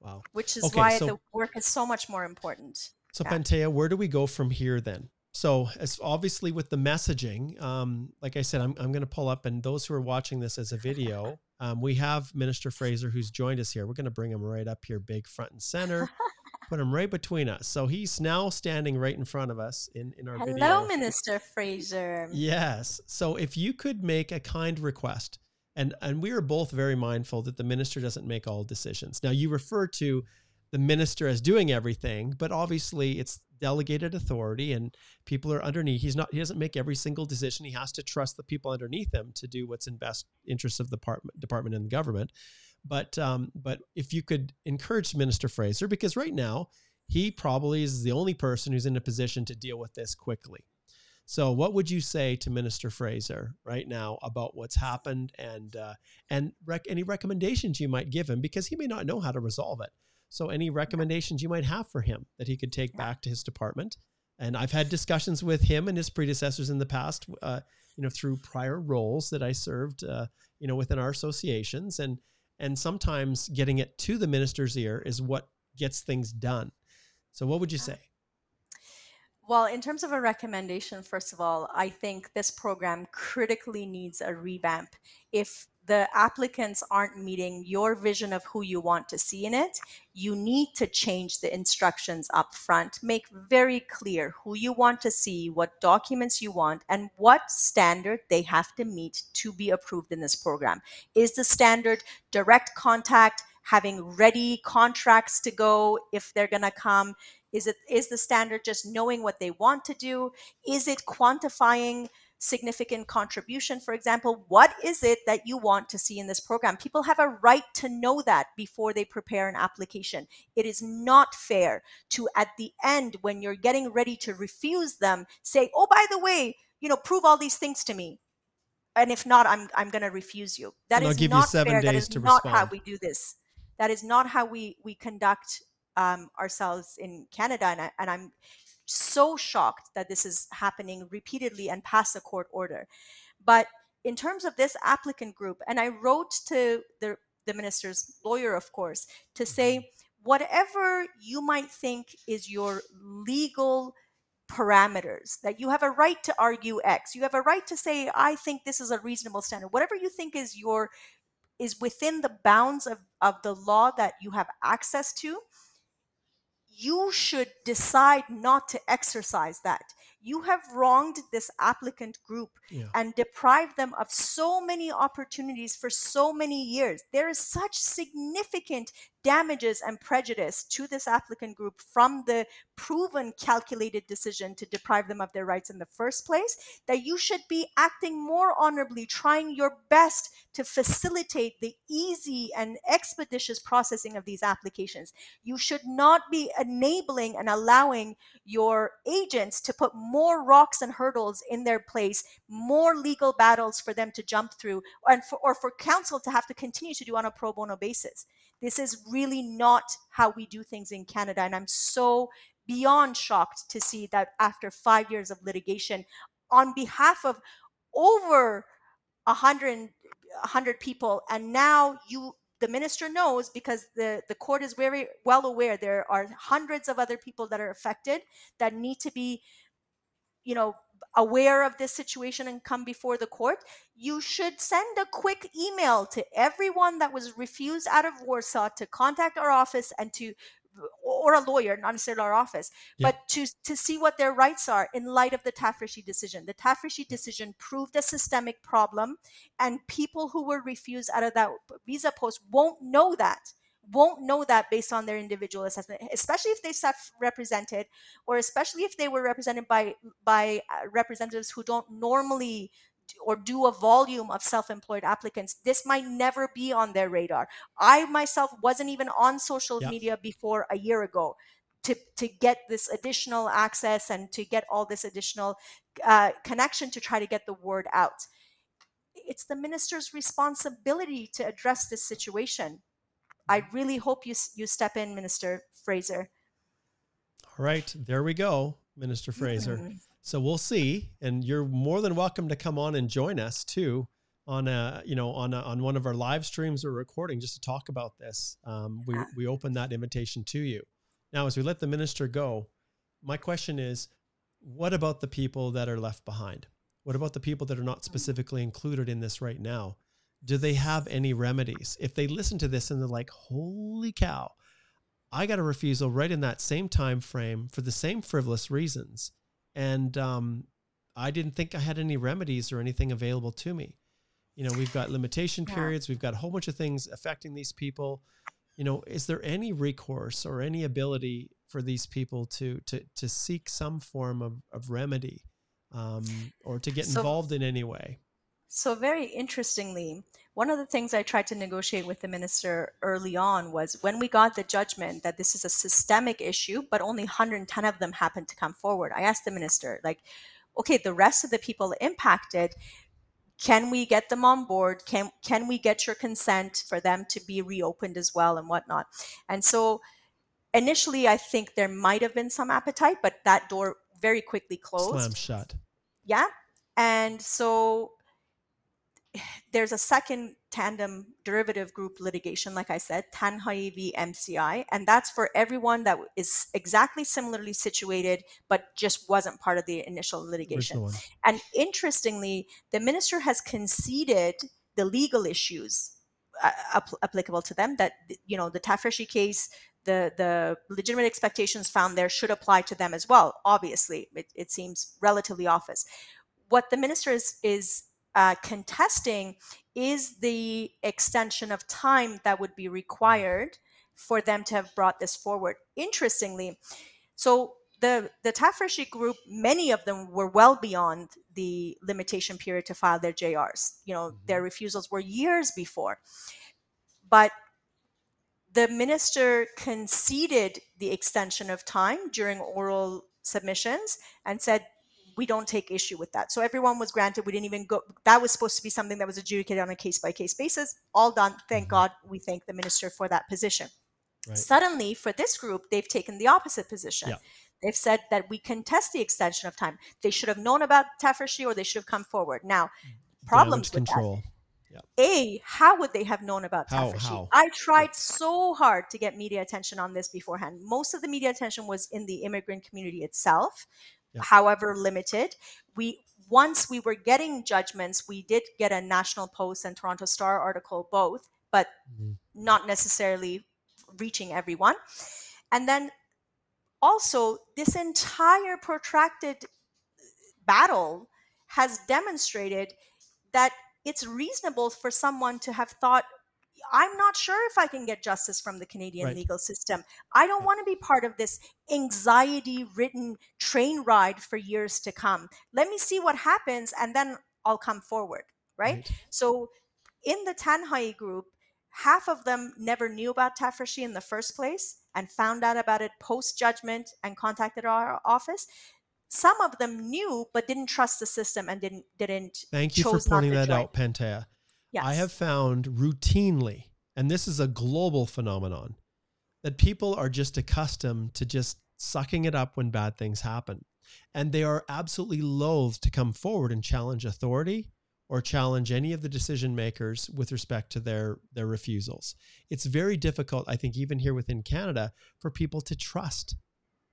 Wow. Which is okay, why so, the work is so much more important. So yeah. Pantea, where do we go from here then? So, as obviously with the messaging, um, like I said, I'm, I'm going to pull up, and those who are watching this as a video, um, we have Minister Fraser who's joined us here. We're going to bring him right up here, big front and center, put him right between us. So he's now standing right in front of us in, in our Hello, video. Hello, Minister Fraser. Yes. So if you could make a kind request, and and we are both very mindful that the minister doesn't make all decisions. Now you refer to the minister as doing everything, but obviously it's delegated authority and people are underneath. He's not he doesn't make every single decision. He has to trust the people underneath him to do what's in best interest of the department department and the government. But um, but if you could encourage Minister Fraser, because right now he probably is the only person who's in a position to deal with this quickly. So, what would you say to Minister Fraser right now about what's happened and uh, and rec- any recommendations you might give him because he may not know how to resolve it. So, any recommendations you might have for him that he could take yeah. back to his department? And I've had discussions with him and his predecessors in the past, uh, you know, through prior roles that I served, uh, you know, within our associations, and and sometimes getting it to the minister's ear is what gets things done. So, what would you say? Well, in terms of a recommendation, first of all, I think this program critically needs a revamp. If the applicants aren't meeting your vision of who you want to see in it, you need to change the instructions up front. Make very clear who you want to see, what documents you want, and what standard they have to meet to be approved in this program. Is the standard direct contact? having ready contracts to go if they're going to come is it is the standard just knowing what they want to do is it quantifying significant contribution, for example, what is it that you want to see in this program? People have a right to know that before they prepare an application. It is not fair to, at the end, when you're getting ready to refuse them, say, oh, by the way, you know, prove all these things to me. And if not, I'm I'm going to refuse you. That is not you fair. That is not respond. how we do this. That is not how we we conduct um, ourselves in Canada. And, I, and I'm so shocked that this is happening repeatedly and past a court order. But in terms of this applicant group, and I wrote to the, the minister's lawyer, of course, to say mm-hmm. whatever you might think is your legal parameters that you have a right to argue x you have a right to say i think this is a reasonable standard whatever you think is your is within the bounds of, of the law that you have access to you should decide not to exercise that. You have wronged this applicant group yeah. and deprived them of so many opportunities for so many years. There is such significant damages and prejudice to this applicant group from the proven calculated decision to deprive them of their rights in the first place, that you should be acting more honorably, trying your best to facilitate the easy and expeditious processing of these applications. You should not be enabling and allowing your agents to put more rocks and hurdles in their place, more legal battles for them to jump through, and for, or for counsel to have to continue to do on a pro bono basis. This is really not how we do things in Canada. And I'm so beyond shocked to see that after five years of litigation, on behalf of over a hundred, hundred people, and now you the minister knows because the, the court is very well aware there are hundreds of other people that are affected that need to be you know aware of this situation and come before the court, you should send a quick email to everyone that was refused out of Warsaw to contact our office and to or a lawyer, not necessarily our office, yeah. but to to see what their rights are in light of the Tafreshi decision. The Tafreshi decision proved a systemic problem, and people who were refused out of that visa post won't know that won't know that based on their individual assessment, especially if they self-represented, or especially if they were represented by by uh, representatives who don't normally or do a volume of self-employed applicants this might never be on their radar. I myself wasn't even on social yep. media before a year ago to, to get this additional access and to get all this additional uh, connection to try to get the word out. It's the minister's responsibility to address this situation I really hope you you step in, Minister Fraser. All right, there we go, Minister Fraser. Mm-hmm. So we'll see, and you're more than welcome to come on and join us too on a you know on a, on one of our live streams or recording just to talk about this. Um, we we open that invitation to you. Now, as we let the minister go, my question is, what about the people that are left behind? What about the people that are not mm-hmm. specifically included in this right now? Do they have any remedies? If they listen to this and they're like, holy cow, I got a refusal right in that same time frame for the same frivolous reasons. And um, I didn't think I had any remedies or anything available to me. You know, we've got limitation periods, we've got a whole bunch of things affecting these people. you know, is there any recourse or any ability for these people to to to seek some form of, of remedy um, or to get so, involved in any way? So very interestingly, one of the things I tried to negotiate with the minister early on was when we got the judgment that this is a systemic issue, but only 110 of them happened to come forward. I asked the minister, like, okay, the rest of the people impacted, can we get them on board? Can can we get your consent for them to be reopened as well and whatnot? And so initially I think there might have been some appetite, but that door very quickly closed. Slam shut. Yeah. And so there's a second tandem derivative group litigation, like I said, Tanhai v. MCI, and that's for everyone that is exactly similarly situated, but just wasn't part of the initial litigation. And interestingly, the minister has conceded the legal issues uh, applicable to them that you know the Tafreshi case the the legitimate expectations found there should apply to them as well obviously it, it seems relatively obvious what the minister is is uh, contesting is the extension of time that would be required for them to have brought this forward. Interestingly, so the the Tafreshi group, many of them were well beyond the limitation period to file their JRs. You know, mm-hmm. their refusals were years before. But the minister conceded the extension of time during oral submissions and said we don't take issue with that. So everyone was granted. We didn't even go. That was supposed to be something that was adjudicated on a case by case basis. All done. Thank mm-hmm. God. We thank the minister for that position. Right. Suddenly, for this group, they've taken the opposite position. Yeah. They've said that we contest the extension of time. They should have known about Tafreshi or they should have come forward. Now, problems with control. That. A, how would they have known about Tafreshi? I tried so hard to get media attention on this beforehand. Most of the media attention was in the immigrant community itself yeah. however limited. We once we were getting judgments, we did get a National Post and Toronto Star article both, but mm-hmm. not necessarily reaching everyone. And then also, this entire protracted battle has demonstrated that it's reasonable for someone to have thought I'm not sure if I can get justice from the Canadian right. legal system. I don't want to be part of this anxiety ridden train ride for years to come. Let me see what happens and then I'll come forward. Right. right. So in the Tanhai group, half of them never knew about Tafreshi in the first place and found out about it post judgment and contacted our office. Some of them knew but didn't trust the system and didn't didn't. Thank you for pointing that join. out, Pantea. Yes. I have found routinely, and this is a global phenomenon, that people are just accustomed to just sucking it up when bad things happen. And they are absolutely loath to come forward and challenge authority or challenge any of the decision makers with respect to their their refusals. It's very difficult, I think, even here within Canada, for people to trust,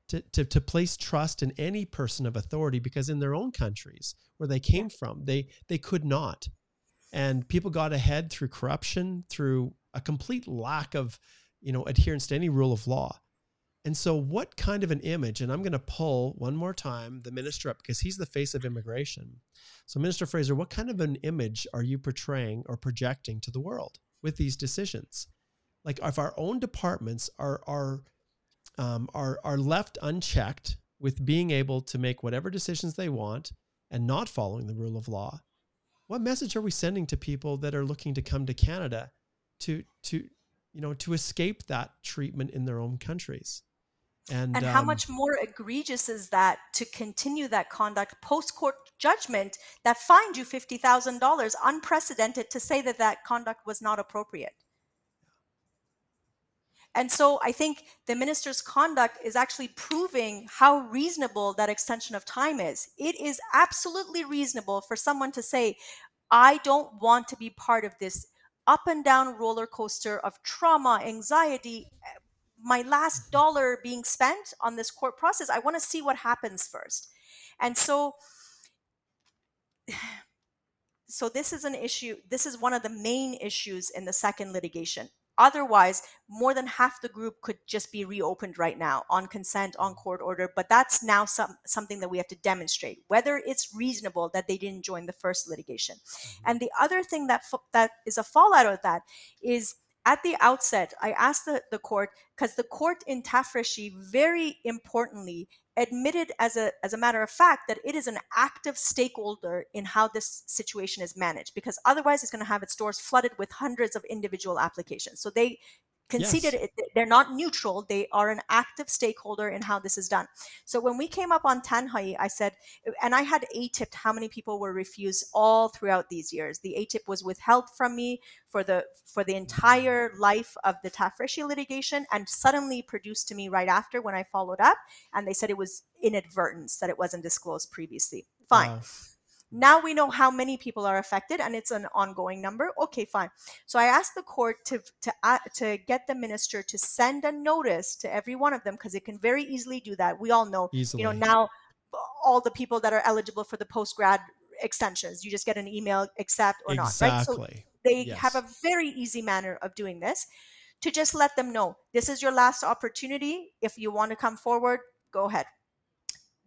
to, to, to place trust in any person of authority because in their own countries where they came from, they they could not and people got ahead through corruption, through a complete lack of, you know, adherence to any rule of law. And so, what kind of an image? And I'm going to pull one more time the minister up because he's the face of immigration. So, Minister Fraser, what kind of an image are you portraying or projecting to the world with these decisions? Like, if our own departments are are um, are are left unchecked with being able to make whatever decisions they want and not following the rule of law, what message are we sending to people that are looking to come to Canada to to you know to escape that treatment in their own countries? And, and how um, much more egregious is that to continue that conduct post court judgment that fined you $50,000 unprecedented to say that that conduct was not appropriate? And so I think the minister's conduct is actually proving how reasonable that extension of time is. It is absolutely reasonable for someone to say, I don't want to be part of this up and down roller coaster of trauma, anxiety, my last mm-hmm. dollar being spent on this court process. I want to see what happens first. And so so this is an issue this is one of the main issues in the second litigation Otherwise, more than half the group could just be reopened right now on consent, on court order. But that's now some, something that we have to demonstrate whether it's reasonable that they didn't join the first litigation. Mm-hmm. And the other thing that that is a fallout of that is at the outset, I asked the, the court because the court in Tafreshi very importantly admitted as a as a matter of fact that it is an active stakeholder in how this situation is managed because otherwise it's going to have its doors flooded with hundreds of individual applications. So they conceded yes. it, they're not neutral they are an active stakeholder in how this is done so when we came up on tanhai i said and i had a ATIP how many people were refused all throughout these years the ATIP was withheld from me for the for the entire life of the tafreshi litigation and suddenly produced to me right after when i followed up and they said it was inadvertence that it wasn't disclosed previously fine wow. Now we know how many people are affected, and it's an ongoing number. Okay, fine. So I asked the court to to uh, to get the minister to send a notice to every one of them because it can very easily do that. We all know, easily. you know, now all the people that are eligible for the post grad extensions, you just get an email, accept or exactly. not, right? So they yes. have a very easy manner of doing this to just let them know this is your last opportunity. If you want to come forward, go ahead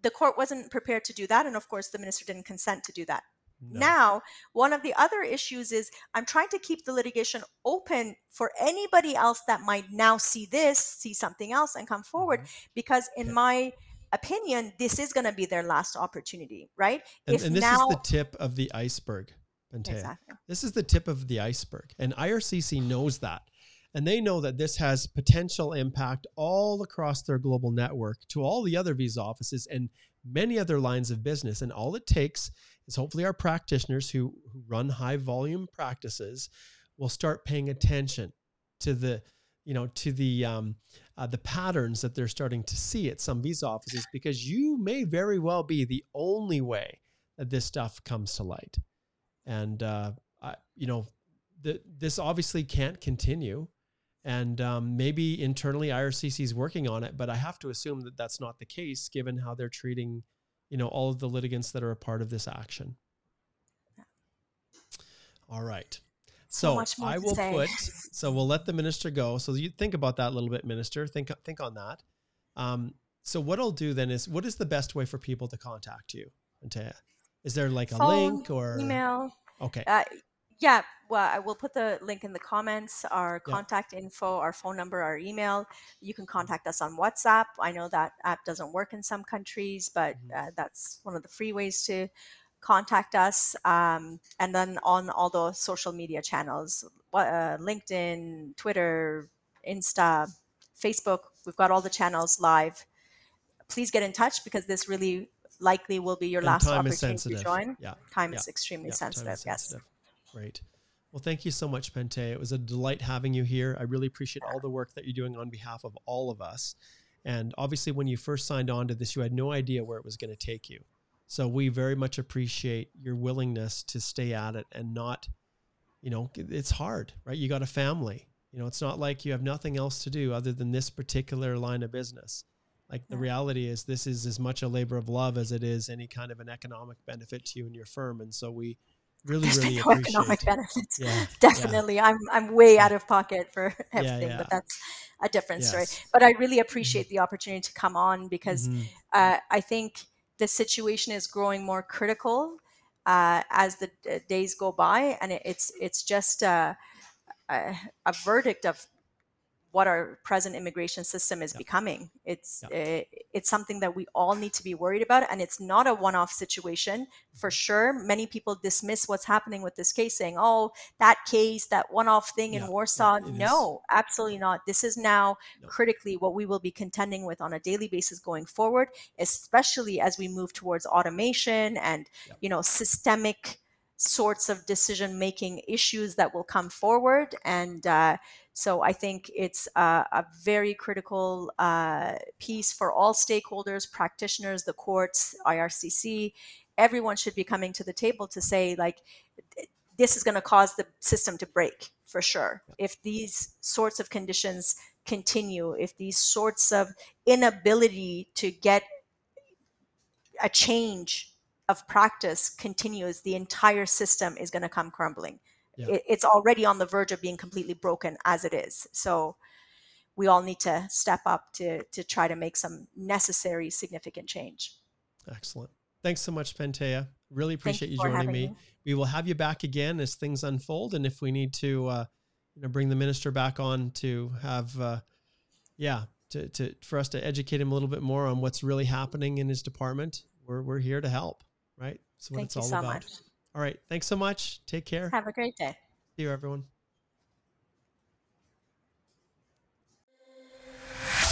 the court wasn't prepared to do that. And of course, the minister didn't consent to do that. No. Now, one of the other issues is I'm trying to keep the litigation open for anybody else that might now see this, see something else, and come forward. Mm-hmm. Because, in my opinion, this is going to be their last opportunity, right? And, and this now, is the tip of the iceberg, Exactly. This is the tip of the iceberg. And IRCC knows that. And they know that this has potential impact all across their global network to all the other visa offices and many other lines of business. And all it takes is hopefully our practitioners who, who run high volume practices will start paying attention to the you know to the um, uh, the patterns that they're starting to see at some visa offices because you may very well be the only way that this stuff comes to light and uh, I, you know the, this obviously can't continue and um, maybe internally IRCC is working on it, but I have to assume that that's not the case given how they're treating, you know, all of the litigants that are a part of this action. All right. So, so I will put. So we'll let the minister go. So you think about that a little bit, minister. Think think on that. Um, so what I'll do then is, what is the best way for people to contact you? Is there like a Phone, link or email? Okay. Uh, yeah, well, I will put the link in the comments, our yeah. contact info, our phone number, our email. You can contact us on WhatsApp. I know that app doesn't work in some countries, but mm-hmm. uh, that's one of the free ways to contact us. Um, and then on all the social media channels uh, LinkedIn, Twitter, Insta, Facebook, we've got all the channels live. Please get in touch because this really likely will be your and last opportunity to join. Yeah. Time yeah. is extremely yeah. sensitive. Is sensitive. Great. Well, thank you so much, Pantea. It was a delight having you here. I really appreciate all the work that you're doing on behalf of all of us. And obviously, when you first signed on to this, you had no idea where it was going to take you. So we very much appreciate your willingness to stay at it and not, you know, it's hard, right? You got a family. You know, it's not like you have nothing else to do other than this particular line of business. Like the reality is, this is as much a labor of love as it is any kind of an economic benefit to you and your firm. And so we really, There's really no economic benefits. Yeah, Definitely, yeah. I'm I'm way out of pocket for everything, yeah, but that's a different yes. story. But I really mm-hmm. appreciate the opportunity to come on because mm-hmm. uh, I think the situation is growing more critical uh, as the uh, days go by, and it, it's it's just a, a, a verdict of what our present immigration system is becoming. It's it, it's something that we all need to be worried about, and it's not a one-off situation for sure. Many people dismiss what's happening with this case, saying, "Oh, that case, that one-off thing in Warsaw." no, is. absolutely not. This is now no. critically what we will be contending with on a daily basis going forward, especially as we move towards automation and you know systemic sorts of decision making issues that will come forward and uh, so I think it's a, a very critical uh, piece for all stakeholders, practitioners, the courts, IRCC. Everyone should be coming to the table to say, like, this is going to cause the system to break for sure. If these sorts of conditions continue, if these sorts of inability to get a change of practice continues, the entire system is going to come crumbling yeah. it, it's already on the verge of being completely broken as it is. So we all need to step up to to try to make some necessary significant change. Excellent. Thanks so much, Pantea. Really appreciate you, you joining me. me. We will have you back again as things unfold, and if we need to, uh, you know bring the minister back on to have uh, yeah to, to for us to educate him a little bit more on what's really happening in his department. We're we're here to help, right? That's what Thank it's you all so about. much. All right, thanks so much. Take care. Have a great day. See you, everyone.